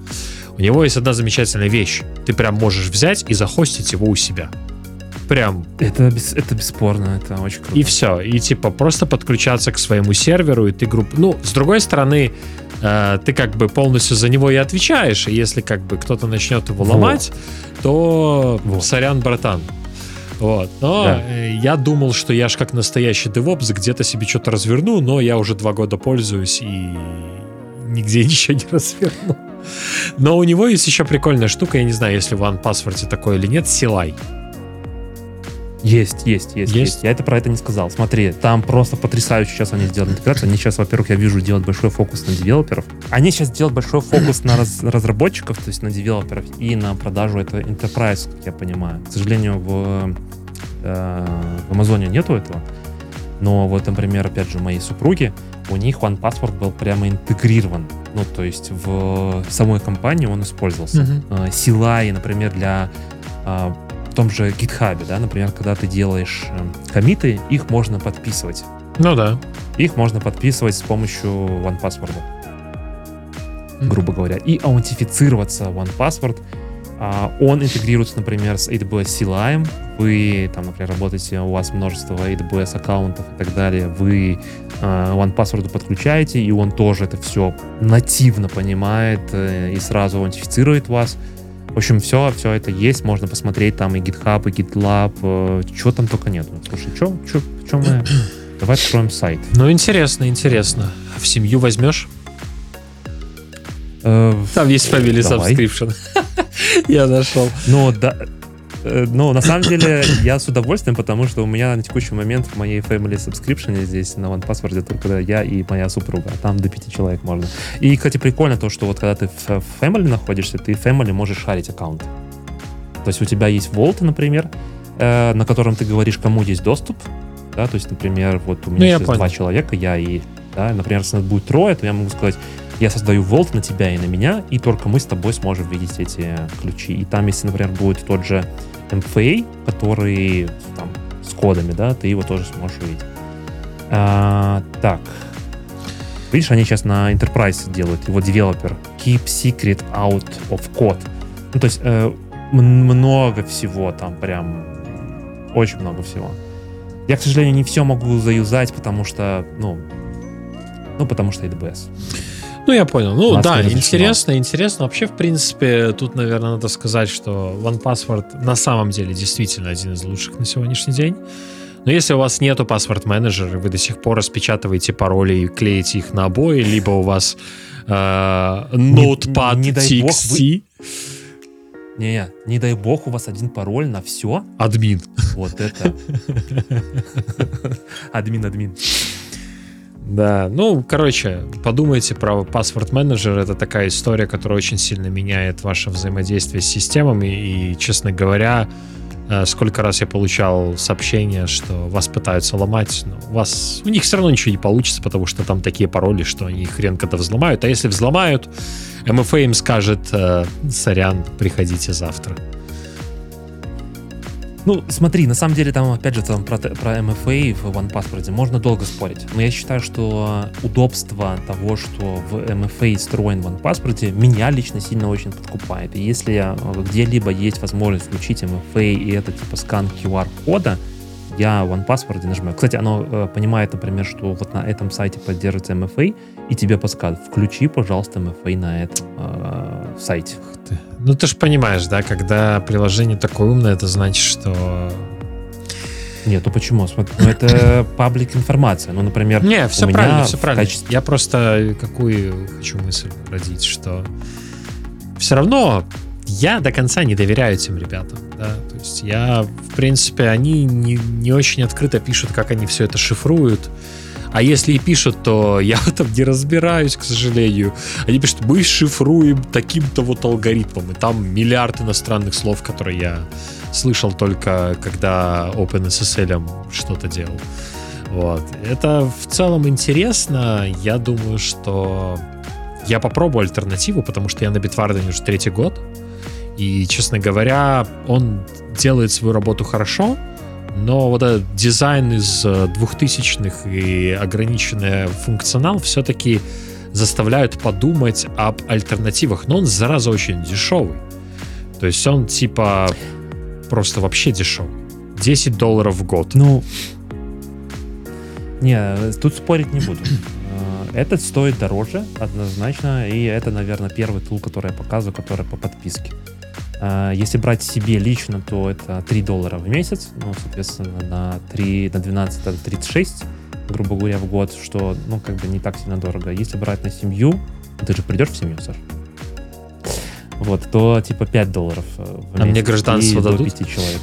у него есть одна замечательная вещь. Ты прям можешь взять и захостить его у себя. Прям Это, это бесспорно, это очень круто. и все. И типа просто подключаться к своему серверу, и ты групп... Ну, с другой стороны, э, ты как бы полностью за него и отвечаешь, и если как бы кто-то начнет его Вот. ломать, то Вот. сорян, братан. Вот. Но Да. э, я думал, что я ж как настоящий DevOps где-то себе что-то разверну, но я уже два года пользуюсь и нигде (laughs) ничего не разверну. Но у него есть еще прикольная штука, я не знаю, если в OnePassword такое или нет, Силай. Есть, есть, есть, Есть? есть. Я это про это не сказал. Смотри, там просто потрясающе сейчас они сделали интеграцию. Они сейчас, во-первых, я вижу, делают большой фокус на девелоперов. Они сейчас делают большой фокус на раз- разработчиков, то есть на девелоперов и на продажу. Это enterprise, как я понимаю. К сожалению, в, э, в Амазоне нету этого. Но вот, например, опять же, моей супруги, у них OnePassword был прямо интегрирован. Ну, то есть в самой компании он использовался. Э, CLI, например, для а, в том же GitHub, да, например, когда ты делаешь э, комиты, их можно подписывать. Ну да. Их можно подписывать с помощью OnePassword, Мгм. грубо говоря, и аутентифицироваться OnePassword. А, Он интегрируется, например, с AWS CLI. Вы, там, например, работаете, у вас множество AWS аккаунтов и так далее. Вы э, OnePassword подключаете, и он тоже это все нативно понимает э, и сразу аутентифицирует вас. В общем, все, все это есть, можно посмотреть там и GitHub, и GitLab, что там только нет. Слушай, что мы... (clears throat) Давай откроем сайт. Ну, интересно, интересно. В семью возьмешь? Э, Там есть Давай. subscription. (laughs) Я нашел. Ну, да. Э, Ну, на самом деле, я с удовольствием, потому что у меня на текущий момент в моей Family Subscription здесь на OnePassword только я и моя супруга. Там до пяти человек можно. И, кстати, прикольно то, что вот когда ты в Family находишься, ты в Family можешь шарить аккаунт. То есть у тебя есть Vault, например, э, на котором ты говоришь, кому есть доступ. Да, то есть, например, вот у меня Ну, сейчас два человека, я и, да, например, если нас будет трое, то я могу сказать, я создаю Vault на тебя и на меня, и только мы с тобой сможем видеть эти ключи. И там, если, например, будет тот же MFA, который там с кодами, да, ты его тоже сможешь увидеть. А, так. Видишь, они сейчас на Enterprise делают, его девелопер. Keep secret out of code. Ну, то есть э, много всего там, прям очень много всего. Я, к сожалению, не все могу заюзать, потому что, ну, ну, потому что AWS. Ну, я понял. Ну, да, интересно, интересно. Вообще, в принципе, тут, наверное, надо сказать, что OnePassword на самом деле действительно один из лучших на сегодняшний день. Но если у вас нету паспорт менеджера, вы до сих пор распечатываете пароли и клеите их на обои, либо у вас э, Notepad не, не TXT. Вы... Не, не дай бог у вас один пароль на все. Админ. Вот это. (laughs) Админ, админ. Да, ну, короче, подумайте про паспорт менеджер. Это такая история, которая очень сильно меняет ваше взаимодействие с системами. И, честно говоря, э, сколько раз я получал сообщения, что вас пытаются ломать, но у вас у них все равно ничего не получится, потому что там такие пароли, что они хрен когда взломают. А если взломают, МФА им скажет, э, сорян, приходите завтра. Ну, смотри, на самом деле там, опять же, там про, про MFA в OnePassword можно долго спорить. Но я считаю, что удобство того, что в MFA встроен в OnePassword, меня лично сильно очень подкупает. И если э, где-либо есть возможность включить MFA и это типа скан QR-кода, я OnePassword нажимаю. Кстати, оно э, понимает, например, что вот на этом сайте поддерживается MFA, и тебе подсказывает, включи, пожалуйста, MFA на этом э, сайте. Ты. Ну, ты же понимаешь, да, когда приложение такое умное, это значит, что... Нет, ну почему? Смотри, ну это (coughs) паблик информация. Ну, например, Не, все правильно, все правильно. Качестве... Я просто какую хочу мысль родить, что все равно я до конца не доверяю этим ребятам. Да? То есть я, в принципе, они не, не очень открыто пишут, как они все это шифруют. А если и пишут, то я в этом не разбираюсь, к сожалению. Они пишут, мы шифруем таким-то вот алгоритмом. И там миллиард иностранных слов, которые я слышал только, когда OpenSSL что-то делал. Вот. Это в целом интересно. Я думаю, что я попробую альтернативу, потому что я на Bitwarden уже третий год. И, честно говоря, он делает свою работу хорошо, но вот этот дизайн из 2000-х э, и ограниченный функционал все-таки заставляют подумать об альтернативах. Но он, зараза, очень дешевый. То есть он типа просто вообще дешевый. 10 долларов в год. Ну, не, тут спорить не буду. Э, этот стоит дороже, однозначно, и это, наверное, первый тул, который я показываю, который по подписке. А, если брать себе лично, то это 3 доллара в месяц, ну, соответственно, на, 3, на 12 это 36, грубо говоря, в год, что, ну, как бы не так сильно дорого. Если брать на семью, ты же придешь в семью, Саш? Вот, то типа 5 долларов э, в месяц. А мне гражданство и дадут? До 5 человек.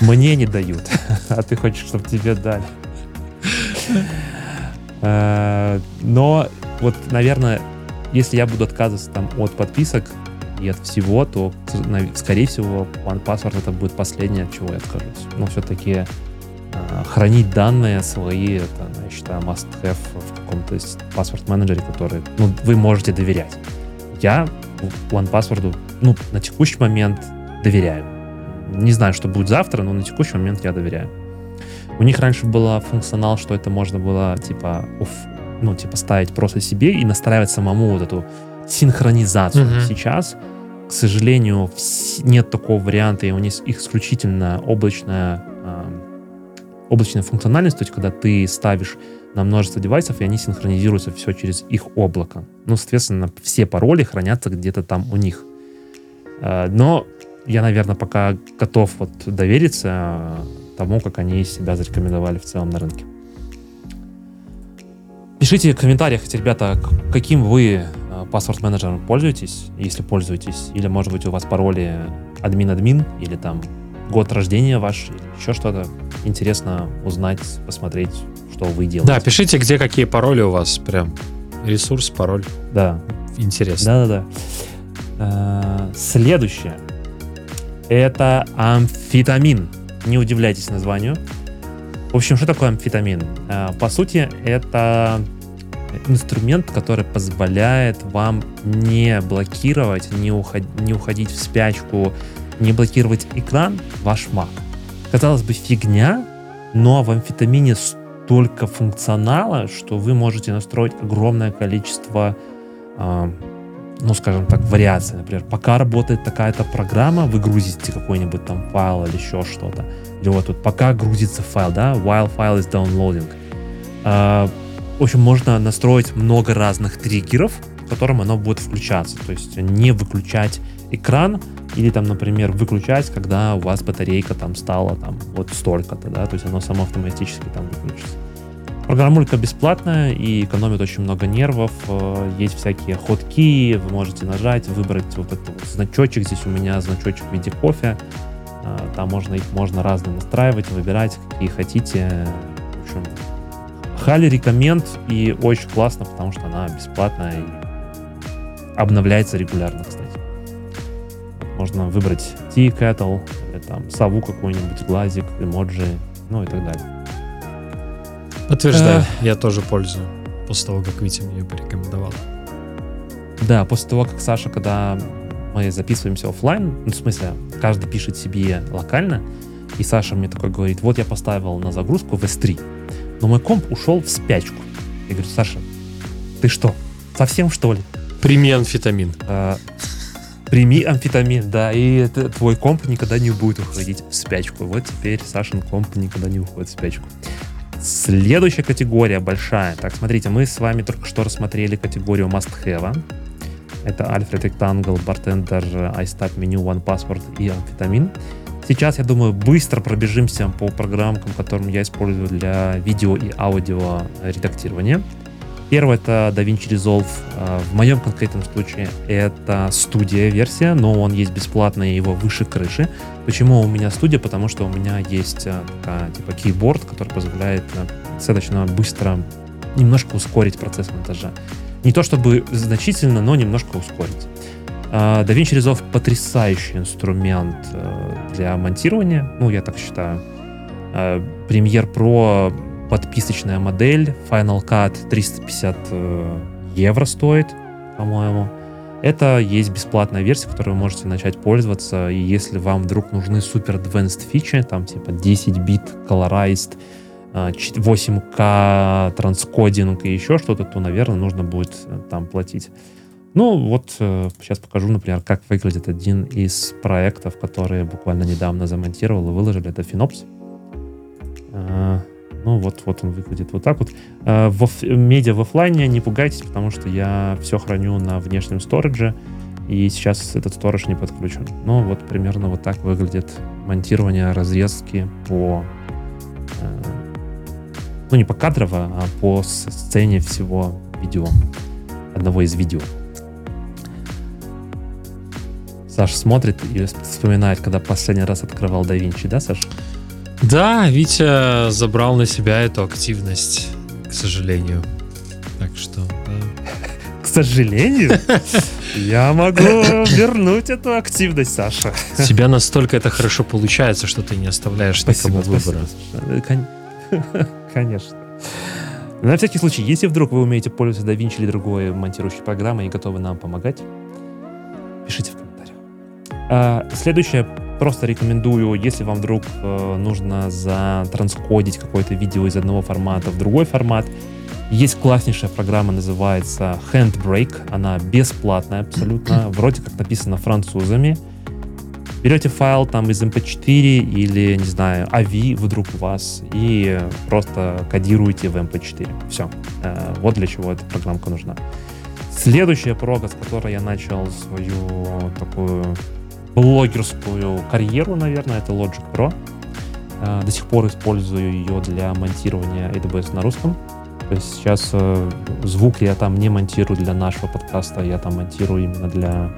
Мне не дают, (laughs) а ты хочешь, чтобы тебе дали. Э, но вот, наверное, если я буду отказываться там от подписок, и от всего, то, скорее всего, OnePassword это будет последнее, от чего я откажусь. Но все-таки э, хранить данные свои, это, я считаю, must-have в каком-то паспорт менеджере, который ну, вы можете доверять. Я OnePassword ну, на текущий момент доверяю. Не знаю, что будет завтра, но на текущий момент я доверяю. У них раньше был функционал, что это можно было типа, уф, ну, типа ставить просто себе и настраивать самому вот эту синхронизацию. Mm-hmm. Сейчас, к сожалению, нет такого варианта, и у них исключительно облачная, э, облачная функциональность, то есть когда ты ставишь на множество девайсов, и они синхронизируются все через их облако. Ну, соответственно, все пароли хранятся где-то там у них. Э, но я, наверное, пока готов вот довериться тому, как они себя зарекомендовали в целом на рынке. Пишите в комментариях, ребята, каким вы паспорт менеджером пользуетесь, если пользуетесь, или может быть у вас пароли админ-админ, или там год рождения ваш, или еще что-то. Интересно узнать, посмотреть, что вы делаете. Да, пишите, где какие пароли у вас, прям ресурс, пароль. Да. Интересно. Да-да-да. Э, следующее. Это амфетамин. Не удивляйтесь названию. В общем, что такое амфетамин? Э, по сути, это инструмент, который позволяет вам не блокировать, не, уход, не уходить в спячку, не блокировать экран, ваш Mac. Казалось бы, фигня, но в амфетамине столько функционала, что вы можете настроить огромное количество э, ну, скажем так, вариации. Например, пока работает такая-то программа, вы грузите какой-нибудь там файл или еще что-то. Или вот тут пока грузится файл, да, while file is downloading. А, в общем, можно настроить много разных триггеров, которым оно будет включаться. То есть не выключать экран или там, например, выключать, когда у вас батарейка там стала там вот столько-то, да, то есть оно само автоматически там выключится. Программулька бесплатная и экономит очень много нервов. Э, есть всякие ходки, вы можете нажать, выбрать вот этот вот значочек. Здесь у меня значочек в виде кофе. Э, там можно их можно разные настраивать, выбирать, какие хотите. В общем, Хали рекоменд и очень классно, потому что она бесплатная и обновляется регулярно, кстати. Можно выбрать Tea Kettle, там сову какой-нибудь, глазик, эмоджи, ну и так далее. Подтверждаю, я тоже пользую. После того, как Витя мне ее порекомендовал. Да, после того, как Саша, когда мы записываемся офлайн, ну, в смысле, каждый пишет себе локально, и Саша мне такой говорит, вот я поставил на загрузку в S3, но мой комп ушел в спячку. Я говорю, Саша, ты что, совсем что ли? Прими амфетамин. А, прими амфетамин, да, и это, твой комп никогда не будет уходить в спячку. Вот теперь Сашин комп никогда не уходит в спячку. Следующая категория большая. Так, смотрите, мы с вами только что рассмотрели категорию Must Have. Это Alfred Rectangle, Bartender, iStack Menu, One Password и амфетамин. Сейчас, я думаю, быстро пробежимся по программкам, которым я использую для видео и аудио редактирования. Первое это DaVinci Resolve. А, в моем конкретном случае это студия версия, но он есть бесплатный, его выше крыши. Почему у меня студия? Потому что у меня есть а, такая, типа кейборд, который позволяет а, достаточно быстро немножко ускорить процесс монтажа. Не то чтобы значительно, но немножко ускорить. DaVinci Resolve потрясающий инструмент для монтирования, ну, я так считаю. Premiere Pro подписочная модель. Final Cut 350 э, евро стоит, по-моему. Это есть бесплатная версия, которой вы можете начать пользоваться. И если вам вдруг нужны супер advanced фичи, там типа 10 бит colorized, 8К транскодинг и еще что-то, то, наверное, нужно будет э, там платить. Ну, вот сейчас покажу, например, как выглядит один из проектов, которые буквально недавно замонтировал и выложили. Это Финопс. Ну, вот, вот он выглядит вот так вот. Э, в медиа в офлайне не пугайтесь, потому что я все храню на внешнем сторидже, и сейчас этот сторож не подключен. Ну, вот примерно вот так выглядит монтирование разрезки по... Э, ну, не по кадрово, а по сцене всего видео. Одного из видео. Саша смотрит и вспоминает, когда последний раз открывал DaVinci, да, Саша? Да, Витя забрал на себя эту активность, к сожалению. Так что, да. К сожалению, я могу вернуть эту активность, Саша. У тебя настолько это хорошо получается, что ты не оставляешь спасибо, никому выбора. (laughs) Конечно. На всякий случай, если вдруг вы умеете пользоваться DaVinci или другой монтирующей программой и готовы нам помогать, пишите в комментариях. А, следующее Просто рекомендую, если вам вдруг э, нужно затрансходить какое-то видео из одного формата в другой формат, есть класснейшая программа, называется Handbrake. Она бесплатная абсолютно, (clears throat) вроде как написана французами. Берете файл там из MP4 или, не знаю, AVI вдруг у вас и просто кодируете в MP4. Все. Э, вот для чего эта программка нужна. Следующая прога, с которой я начал свою такую блогерскую карьеру, наверное, это Logic Pro. А, до сих пор использую ее для монтирования AWS на русском. То есть сейчас э, звук я там не монтирую для нашего подкаста, я там монтирую именно для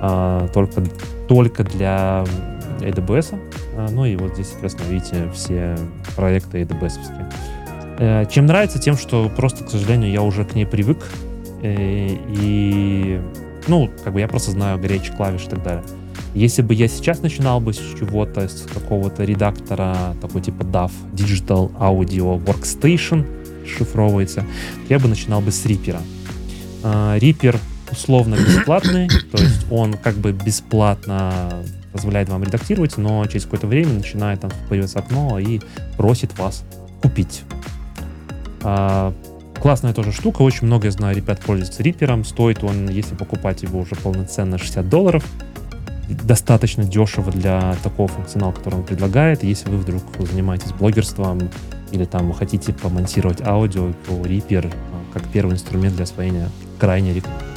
э, только, только для AWS. Ну и вот здесь, соответственно, видите все проекты AWS. -овские. Э, чем нравится? Тем, что просто, к сожалению, я уже к ней привык. Э, и, ну, как бы я просто знаю горячие клавиши и так далее. Если бы я сейчас начинал бы с чего-то, с какого-то редактора, такой типа DAW, Digital Audio Workstation, шифровывается, я бы начинал бы с Reaper. Reaper условно бесплатный, (coughs) то есть он как бы бесплатно позволяет вам редактировать, но через какое-то время начинает там появиться окно и просит вас купить. А, Классная тоже штука, очень много, я знаю, ребят пользуются Reaper. Стоит он, если покупать его уже полноценно, 60 долларов. Достаточно дешево для такого функционала, который он предлагает. Если вы вдруг занимаетесь блогерством или там хотите помонтировать аудио, то Reaper а, как первый инструмент для освоения крайне рекомендую.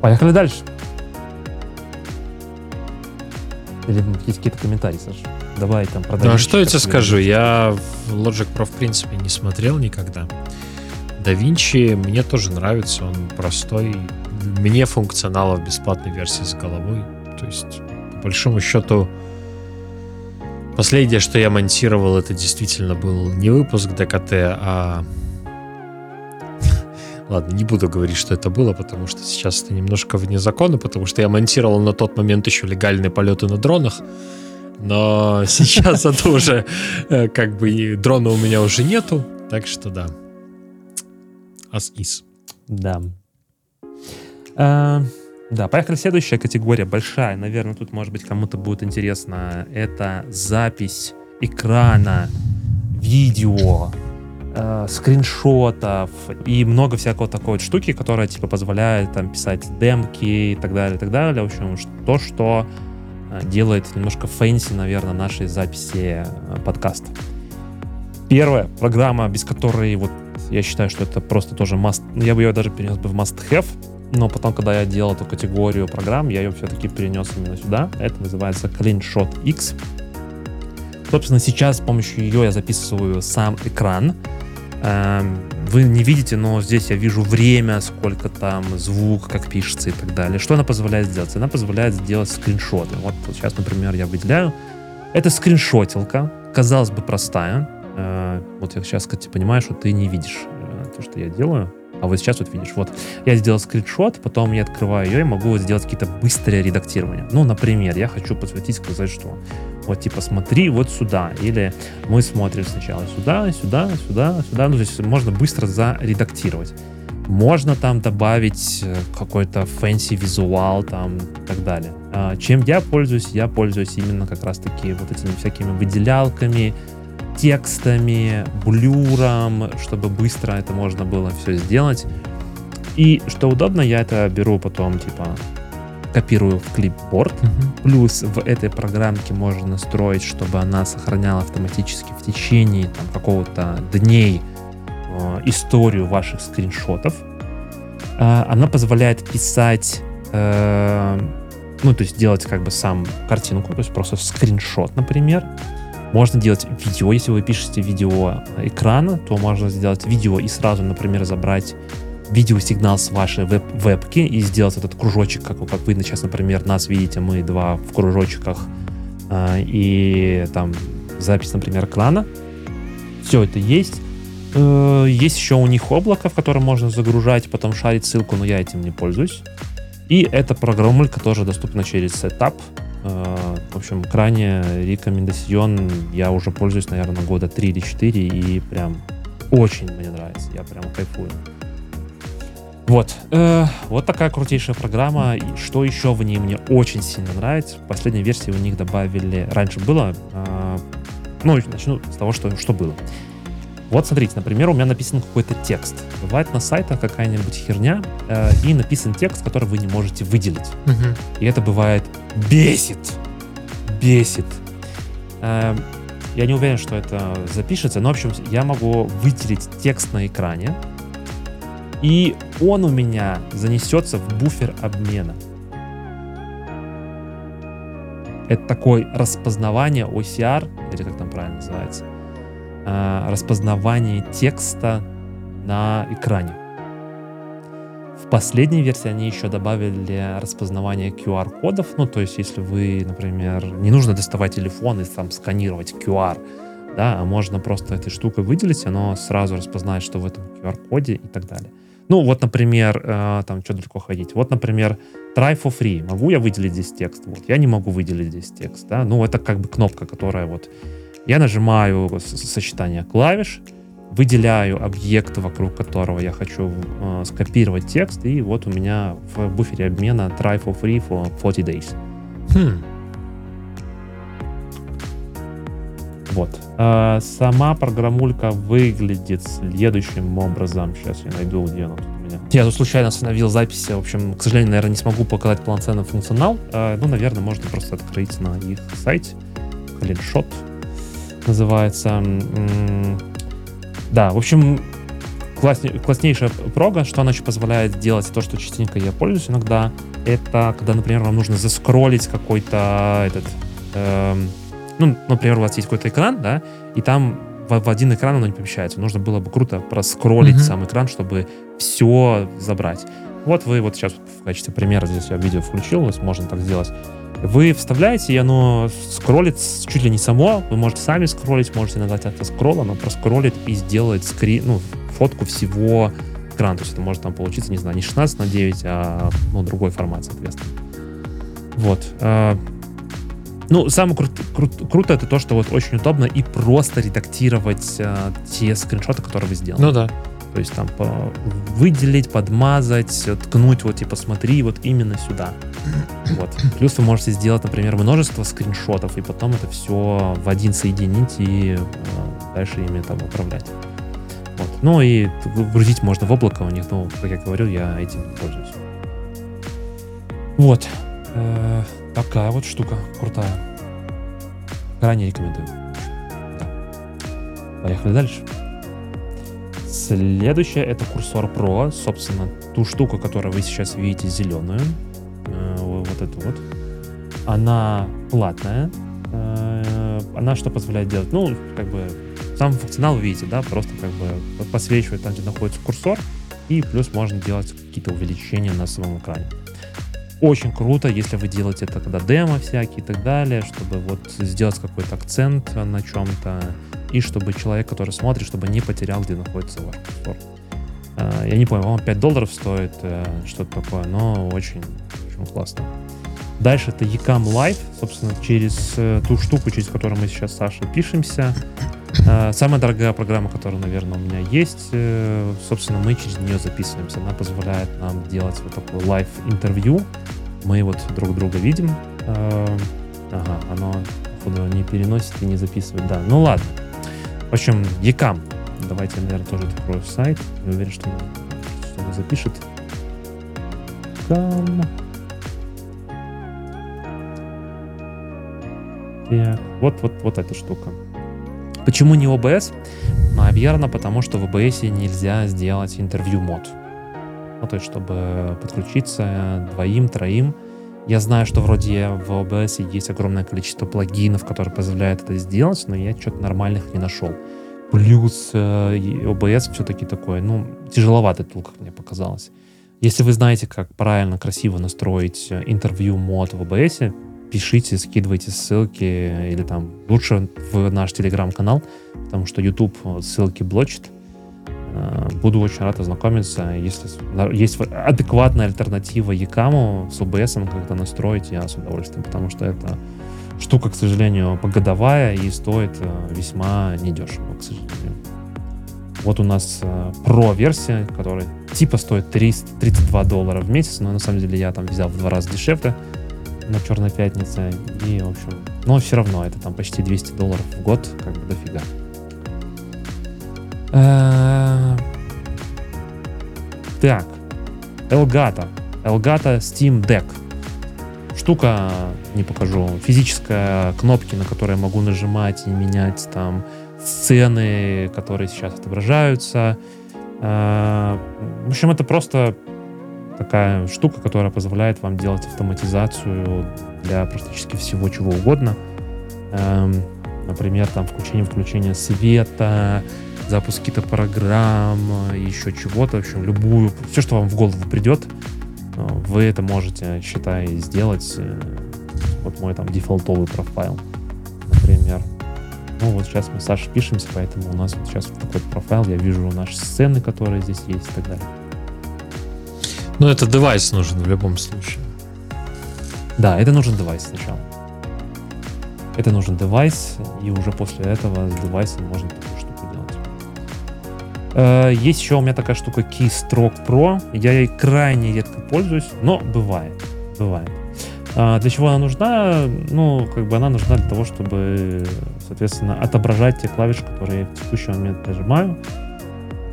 Поехали дальше. Или есть какие-то комментарии, Саша? Давай там продавай. Ну, а что я тебе скажу? Я в Logic Pro, в принципе, не смотрел никогда. Da Vinci мне тоже нравится, он простой. Мне функционала в бесплатной версии с головой. То есть, по большому счету, последнее, что я монтировал, это действительно был не выпуск ДКТ, а (laughs) Ладно, не буду говорить, что это было, потому что сейчас это немножко вне закона, потому что я монтировал на тот момент еще легальные полеты на дронах. Но (laughs) сейчас это уже э, как бы дрона у меня уже нету, так что да. As is. Да. А, да, поехали. Следующая категория большая. Наверное, тут, может быть, кому-то будет интересно. Это запись экрана, видео, э, скриншотов и много всякого такой вот штуки, которая типа позволяет там писать демки и так далее, и так далее. В общем, то, что э, делает немножко fancy, наверное, нашей записи э, подкаста. Первая программа, без которой вот я считаю, что это просто тоже must, ну, я бы ее даже перенес бы в must-have, но потом, когда я делал эту категорию программ, я ее все-таки перенес именно сюда. Это называется CleanShot X. Собственно, сейчас с помощью ее я записываю сам экран. Эм, вы не видите, но здесь я вижу время, сколько там, звук, как пишется и так далее. Что она позволяет сделать? Она позволяет сделать скриншоты. Вот сейчас, например, я выделяю. Это скриншотилка, казалось бы, простая. Э, вот я сейчас, кстати, понимаю, что ты не видишь э, то, что я делаю. А вот сейчас вот видишь, вот я сделал скриншот, потом я открываю ее и могу сделать какие-то быстрые редактирования. Ну, например, я хочу посвятить, сказать, что вот типа смотри вот сюда, или мы смотрим сначала сюда, сюда, сюда, сюда, ну, то есть можно быстро заредактировать. Можно там добавить э, какой-то fancy визуал там и так далее. А, чем я пользуюсь? Я пользуюсь именно как раз-таки вот этими всякими выделялками, текстами, блюром, чтобы быстро это можно было все сделать. И что удобно, я это беру потом, типа, копирую в клипборд. Mm-hmm. Плюс в этой программке можно настроить, чтобы она сохраняла автоматически в течение там, какого-то дней э, историю ваших скриншотов. Э, она позволяет писать, э, ну, то есть делать как бы сам картинку, то есть просто скриншот, например. Можно делать видео, если вы пишете видео экрана, то можно сделать видео и сразу, например, забрать видеосигнал с вашей веб вебки и сделать этот кружочек, как, как вы сейчас, например, нас видите, мы два в кружочках, э, и там запись, например, экрана. Все это есть. Э, есть еще у них облако, в котором можно загружать, потом шарить ссылку, но я этим не пользуюсь. И эта программулька тоже доступна через Setup. Э, в общем, крайне рекомендацион. Я уже пользуюсь, наверное, года 3 или 4, и прям очень мне нравится. Я прям кайфую. Вот. Э, вот такая крутейшая программа. И что еще в ней мне очень сильно нравится. В последней версии у них добавили... Раньше было... Э, ну, начну с того, что, что было. Вот смотрите, например, у меня написан какой-то текст. Бывает на сайтах какая-нибудь херня, э, и написан текст, который вы не можете выделить. Угу. И это бывает бесит. Бесит. Э, я не уверен, что это запишется, но, в общем, я могу выделить текст на экране, и он у меня занесется в буфер обмена. Это такое распознавание OCR, или как там правильно называется, а, распознавание текста на экране. В последней версии они еще добавили распознавание QR-кодов. Ну, то есть, если вы, например, не нужно доставать телефон и там сканировать QR, да, а можно просто этой штукой выделить, оно сразу распознает, что в этом QR-коде и так далее. Ну, вот, например, э, там, что далеко ходить. Вот, например, try for free. Могу я выделить здесь текст? Вот, я не могу выделить здесь текст, да. Ну, это как бы кнопка, которая вот... Я нажимаю сочетание клавиш, выделяю объект, вокруг которого я хочу э, скопировать текст, и вот у меня в буфере обмена try for free for 40 days. Хм. Вот. Э, сама программулька выглядит следующим образом. Сейчас я найду, где она тут у меня. Я тут случайно остановил записи. В общем, к сожалению, наверное, не смогу показать полноценный функционал. Э, ну, наверное, можно просто открыть на их сайте. Клиншот называется. Да, в общем, классне, класснейшая прога, что она еще позволяет делать то, что частенько я пользуюсь иногда, это когда, например, вам нужно заскроллить какой-то этот, эм, ну, например, у вас есть какой-то экран, да, и там в, в один экран оно не помещается. Нужно было бы круто проскроллить mm-hmm. сам экран, чтобы все забрать. Вот вы вот сейчас в качестве примера здесь я видео включил, можно так сделать. Вы вставляете, и оно скроллит чуть ли не само. Вы можете сами скроллить, можете нажать автоскролл, оно проскроллит и сделает скрин, ну, фотку всего экрана. То есть это может там получиться, не знаю, не 16 на 9, а ну, другой формат, соответственно. Вот. А, ну, самое кру- кру- круто это то, что вот очень удобно и просто редактировать а, те скриншоты, которые вы сделали. Ну да. То есть там по, выделить, подмазать, ткнуть, вот типа смотри вот именно сюда. Вот. Плюс вы можете сделать, например, множество скриншотов и потом это все в один соединить и э, дальше ими там управлять. Вот. Ну и грузить можно в облако у них, ну, как я говорю, я этим пользуюсь. Вот. Э, такая вот штука крутая. Крайне рекомендую. Да. Поехали дальше. Следующее это курсор Pro, собственно, ту штуку, которую вы сейчас видите зеленую, э, вот эту вот. Она платная. Э, она что позволяет делать? Ну, как бы сам функционал видите, да, просто как бы посвечивает там, где находится курсор, и плюс можно делать какие-то увеличения на самом экране. Очень круто, если вы делаете это когда демо всякие и так далее, чтобы вот сделать какой-то акцент на чем-то, и чтобы человек, который смотрит, чтобы не потерял, где находится ваш курсор. А, я не помню, по-моему, 5 долларов стоит э, что-то такое, но очень, очень классно. Дальше это Ecam Live, собственно, через э, ту штуку, через которую мы сейчас с Сашей пишемся. А, самая дорогая программа, которая, наверное, у меня есть, э, собственно, мы через нее записываемся. Она позволяет нам делать вот такое live-интервью. Мы вот друг друга видим. А, ага, оно, походу, не переносит и не записывает. Да, ну ладно. В общем, Ecam. Давайте наверное, тоже открою сайт. Я уверен, что он запишет. Ecam. Так, вот, вот, вот эта штука. Почему не OBS? Наверное, потому что в OBS нельзя сделать интервью мод. Ну, то есть, чтобы подключиться двоим, троим. Я знаю, что вроде в OBS есть огромное количество плагинов, которые позволяют это сделать, но я что-то нормальных не нашел. Плюс э, OBS все-таки такой, ну, тяжеловатый тул, как мне показалось. Если вы знаете, как правильно, красиво настроить э, интервью мод в OBS, пишите, скидывайте ссылки или там лучше в наш телеграм-канал, потому что YouTube ссылки блочит. Э, буду очень рад ознакомиться. Если есть адекватная альтернатива Якаму с OBS, когда настроить, я с удовольствием, потому что это штука, к сожалению, погодовая и стоит э, весьма недешево, к сожалению. Вот у нас э, Pro-версия, которая типа стоит 300, 32 доллара в месяц, но на самом деле я там взял в два раза дешевле на Черной пятнице. И, в общем, но все равно это там почти 200 долларов в год, как бы дофига. Э, так, Elgato. Elgato Steam Deck. Штука, не покажу, физическая кнопки, на которые могу нажимать и менять там сцены, которые сейчас отображаются. Э, в общем, это просто такая штука, которая позволяет вам делать автоматизацию для практически всего чего угодно. Эм, например, там включение-включение света, запуск каких-то программ, еще чего-то, в общем, любую, все, что вам в голову придет, э, вы это можете, считай, сделать. Э, вот мой там дефолтовый профайл, например. Ну вот сейчас мы с Сашей пишемся, поэтому у нас вот сейчас вот такой профайл, я вижу наши сцены, которые здесь есть и так далее. Ну, это девайс нужен в любом случае. Да, это нужен девайс сначала. Это нужен девайс, и уже после этого с девайсом можно такую штуку делать. Э, есть еще у меня такая штука Keystroke Pro. Я ей крайне редко пользуюсь, но бывает. Бывает. А для чего она нужна? Ну, как бы она нужна для того, чтобы соответственно, отображать те клавиши, которые я в текущий момент нажимаю.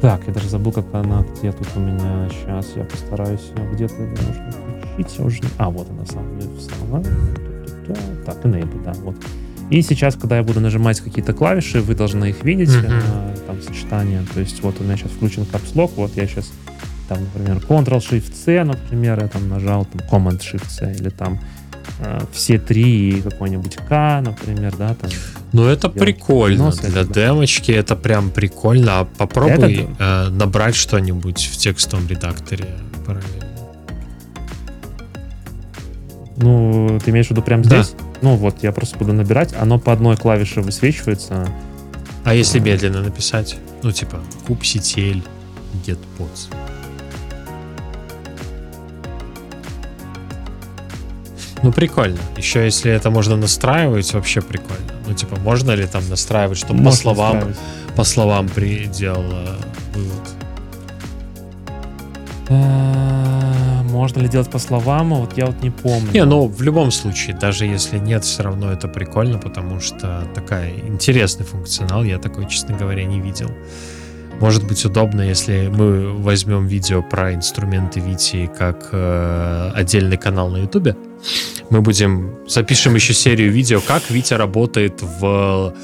Так, я даже забыл, как она, где тут у меня. Сейчас я постараюсь ее где-то нужно включить. Уже... А, вот она самая самая. Так, enable, да, вот. И сейчас, когда я буду нажимать какие-то клавиши, вы должны их видеть, mm-hmm. там сочетание. То есть вот у меня сейчас включен Lock, вот я сейчас там, например, Ctrl-Shift-C, например, я там нажал, там Command-Shift-C, или там э, все три какой-нибудь К, например, да, там. Ну, это прикольно. Нос, Для это, демочки это прям прикольно. А попробуй это... э, набрать что-нибудь в текстовом редакторе параллельно. Ну, ты имеешь в виду прямо да. здесь? Ну, вот, я просто буду набирать, оно по одной клавише высвечивается. А если медленно написать? Ну, типа, kubectl getpods. Ну, прикольно. Еще если это можно настраивать, вообще прикольно. Ну, типа, можно ли там настраивать, чтобы по словам, по словам предел э, вывод? Э, можно ли делать по словам? Вот я вот не помню. Не, ну в любом случае, даже если нет, все равно это прикольно, потому что такая интересный функционал, я такой, честно говоря, не видел. Может быть удобно, если мы возьмем видео про инструменты Вити как э, отдельный канал на Ютубе. Мы будем запишем еще серию видео, как Витя работает в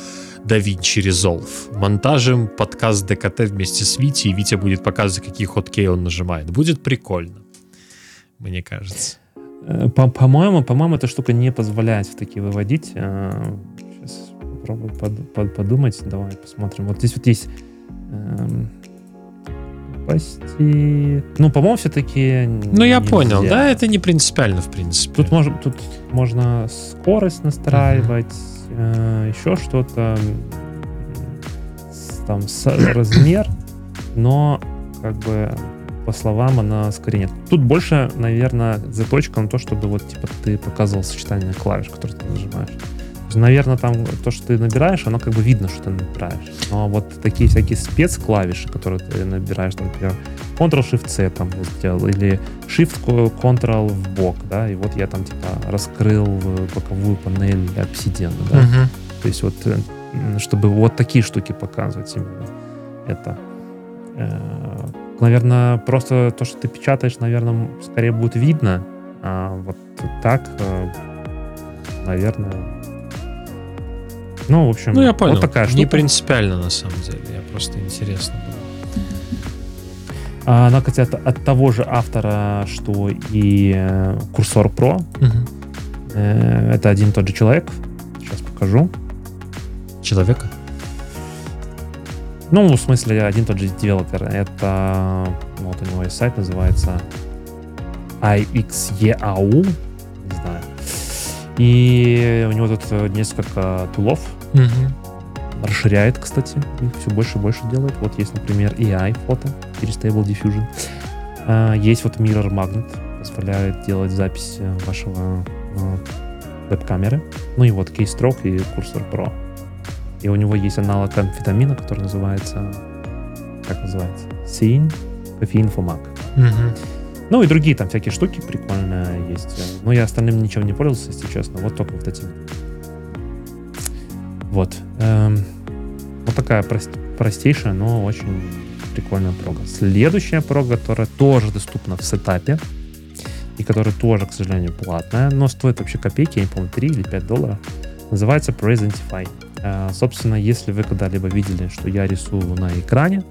DaVinci Resolve. Монтажем подкаст ДКТ вместе с Вити, и Витя будет показывать, какие хоткей он нажимает. Будет прикольно, мне кажется. По-моему, по-моему, эта штука не позволяет в такие выводить. Сейчас попробую под, под, подумать. Давай посмотрим. Вот здесь вот есть эм, Пасти. Ну, по-моему, все-таки. Ну, я нельзя. понял, да, это не принципиально, в принципе. Тут, можно, тут можно скорость настраивать, uh-huh. э, еще что-то, там с, (coughs) размер, но как бы по словам она скорее нет. Тут больше, наверное, заточка на то, чтобы вот типа ты показывал сочетание клавиш, которые ты нажимаешь. Наверное, там то, что ты набираешь, оно как бы видно, что ты набираешь. Но вот такие всякие спецклавиши, которые ты набираешь, там, например, Ctrl-Shift-C там сделал, или Shift-Ctrl в бок, да, и вот я там типа раскрыл боковую панель обсидиана, да. Uh-huh. То есть вот, э, чтобы вот такие штуки показывать именно это. Э, наверное, просто то, что ты печатаешь, наверное, скорее будет видно, а вот так, э, наверное, ну, в общем, ну, я понял. вот такая штука. Не принципиально, на самом деле. Я просто интересно было. А она, кстати, от, от того же автора, что и э, Курсор Pro. Угу. Это один и тот же человек. Сейчас покажу. Человека? Ну, в смысле, один и тот же девелопер. Это, вот у него есть сайт, называется IXEAU. Не знаю. И у него тут несколько тулов, Угу. Расширяет, кстати, их все больше и больше делает. Вот есть, например, AI фото через Stable Diffusion. А, есть вот Mirror Magnet, позволяет делать запись э, вашего э, веб-камеры. Ну и вот Keystroke и Cursor Pro. И у него есть аналог амфетамина, который называется, как называется, Scene Coffee Infomac. Угу. Ну и другие там всякие штуки прикольные есть. Но я остальным ничем не пользовался, если честно. Вот только вот этим вот. Эм, вот такая прост, простейшая, но очень прикольная прога. Следующая прога, которая тоже доступна в сетапе, и которая тоже, к сожалению, платная, но стоит вообще копейки, я не помню, 3 или 5 долларов, называется Presentify. Э, собственно, если вы когда-либо видели, что я рисую на экране,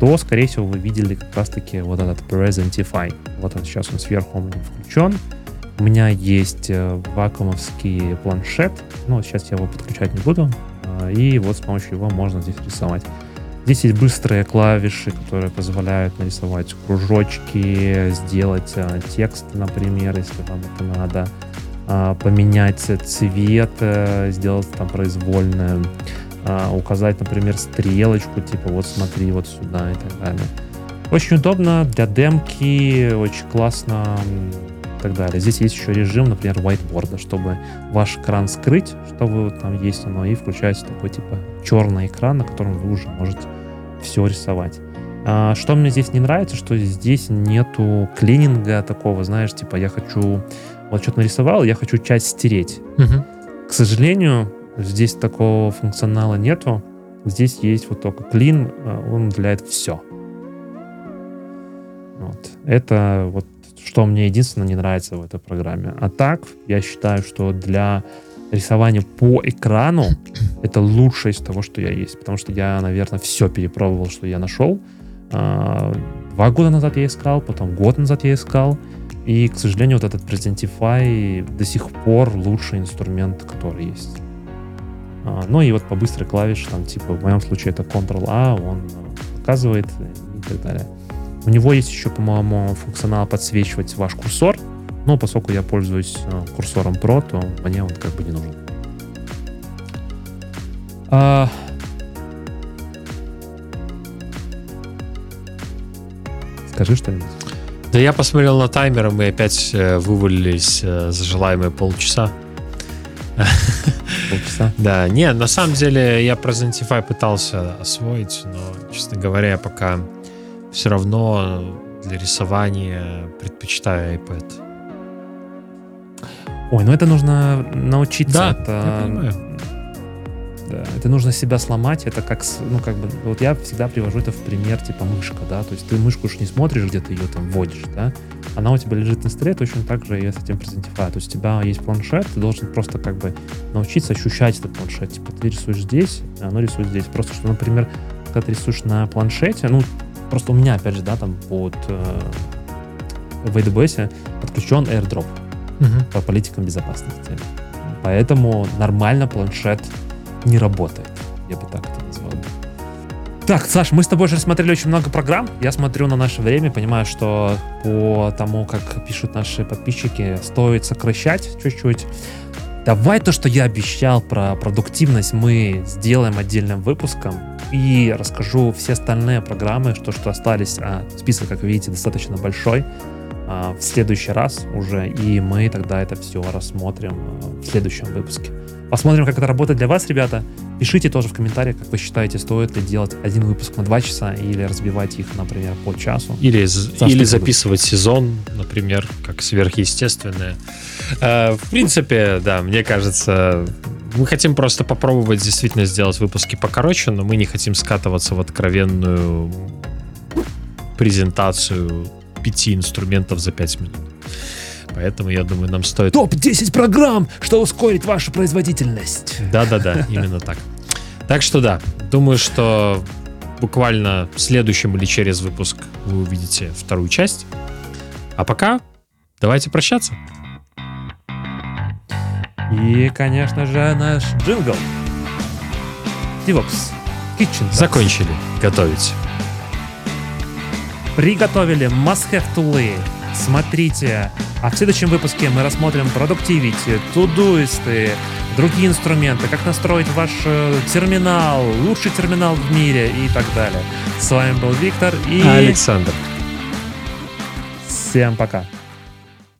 то, скорее всего, вы видели как раз-таки вот этот Presentify. Вот он сейчас он сверху меня включен. У меня есть э, вакуумовский планшет, ну, сейчас я его подключать не буду, а, и вот с помощью его можно здесь рисовать. Здесь есть быстрые клавиши, которые позволяют нарисовать кружочки, сделать а, текст, например, если вам это надо, поменять цвет, э, сделать там произвольное, указать, например, стрелочку, типа вот смотри вот сюда и так далее. Очень удобно для демки, очень классно и так далее. Здесь есть еще режим, например, whiteboard, чтобы ваш экран скрыть, что вы там есть оно, и включается такой типа черный экран, на котором вы уже можете все рисовать. А, что мне здесь не нравится, что здесь нету клининга такого, знаешь, типа я хочу вот что-то нарисовал, я хочу часть стереть. Угу. К сожалению, Здесь такого функционала нету. Здесь есть вот только клин, э, он уделяет все. Вот. Это вот что мне единственное не нравится в этой программе. А так, я считаю, что для рисования по экрану (clears throat) это лучшее из того, что я есть. Потому что я, наверное, все перепробовал, что я нашел. А, два года назад я искал, потом год назад я искал. И, к сожалению, вот этот Presentify до сих пор лучший инструмент, который есть. А, ну и вот по быстрой клавише, там, типа, в моем случае это Ctrl-A, он показывает и так далее. У него есть еще, по-моему, функционал подсвечивать ваш курсор, но поскольку я пользуюсь э, курсором Pro, то мне он как бы не нужен. А... Скажи что-нибудь. Да я посмотрел на таймер, и мы опять э, вывалились э, за желаемые полчаса. Полчаса? (laughs) Да, не, на самом деле я про Zentify пытался освоить, но, честно говоря, я пока все равно для рисования предпочитаю iPad. Ой, ну это нужно научиться. Да, это, я понимаю. Да, это нужно себя сломать. Это как, ну как бы, вот я всегда привожу это в пример типа мышка, да. То есть ты мышку уж не смотришь, где ты ее там вводишь, да. Она у тебя лежит на столе, точно так же и с этим презентифай. То есть у тебя есть планшет, ты должен просто как бы научиться ощущать этот планшет. Типа ты рисуешь здесь, а оно рисует здесь. Просто что, например, когда ты рисуешь на планшете, ну Просто у меня, опять же, да, там под э, в AWS подключен AirDrop угу. по политикам безопасности. Поэтому нормально планшет не работает. Я бы так это назвал. Так, Саш, мы с тобой уже смотрели очень много программ. Я смотрю на наше время, понимаю, что по тому, как пишут наши подписчики, стоит сокращать чуть-чуть. Давай то, что я обещал про продуктивность, мы сделаем отдельным выпуском и расскажу все остальные программы, что, что остались. А список, как видите, достаточно большой. А, в следующий раз уже, и мы тогда это все рассмотрим а, в следующем выпуске. Посмотрим, как это работает для вас, ребята. Пишите тоже в комментариях, как вы считаете, стоит ли делать один выпуск на два часа или разбивать их, например, по часу. Или, или записывать сезон, например, как сверхъестественное. Э, в принципе, да, мне кажется, мы хотим просто попробовать действительно сделать выпуски покороче, но мы не хотим скатываться в откровенную презентацию пяти инструментов за пять минут. Поэтому, я думаю, нам стоит... Топ-10 программ, что ускорит вашу производительность. Да-да-да, (laughs) именно так. Так что да, думаю, что буквально в следующем или через выпуск вы увидите вторую часть. А пока давайте прощаться. И, конечно же, наш джингл. DevOps Kitchen. Закончили готовить. Приготовили must-have тулы. Смотрите. А в следующем выпуске мы рассмотрим Productivity, тудуисты, другие инструменты, как настроить ваш э, терминал, лучший терминал в мире и так далее. С вами был Виктор и... Александр. Всем пока.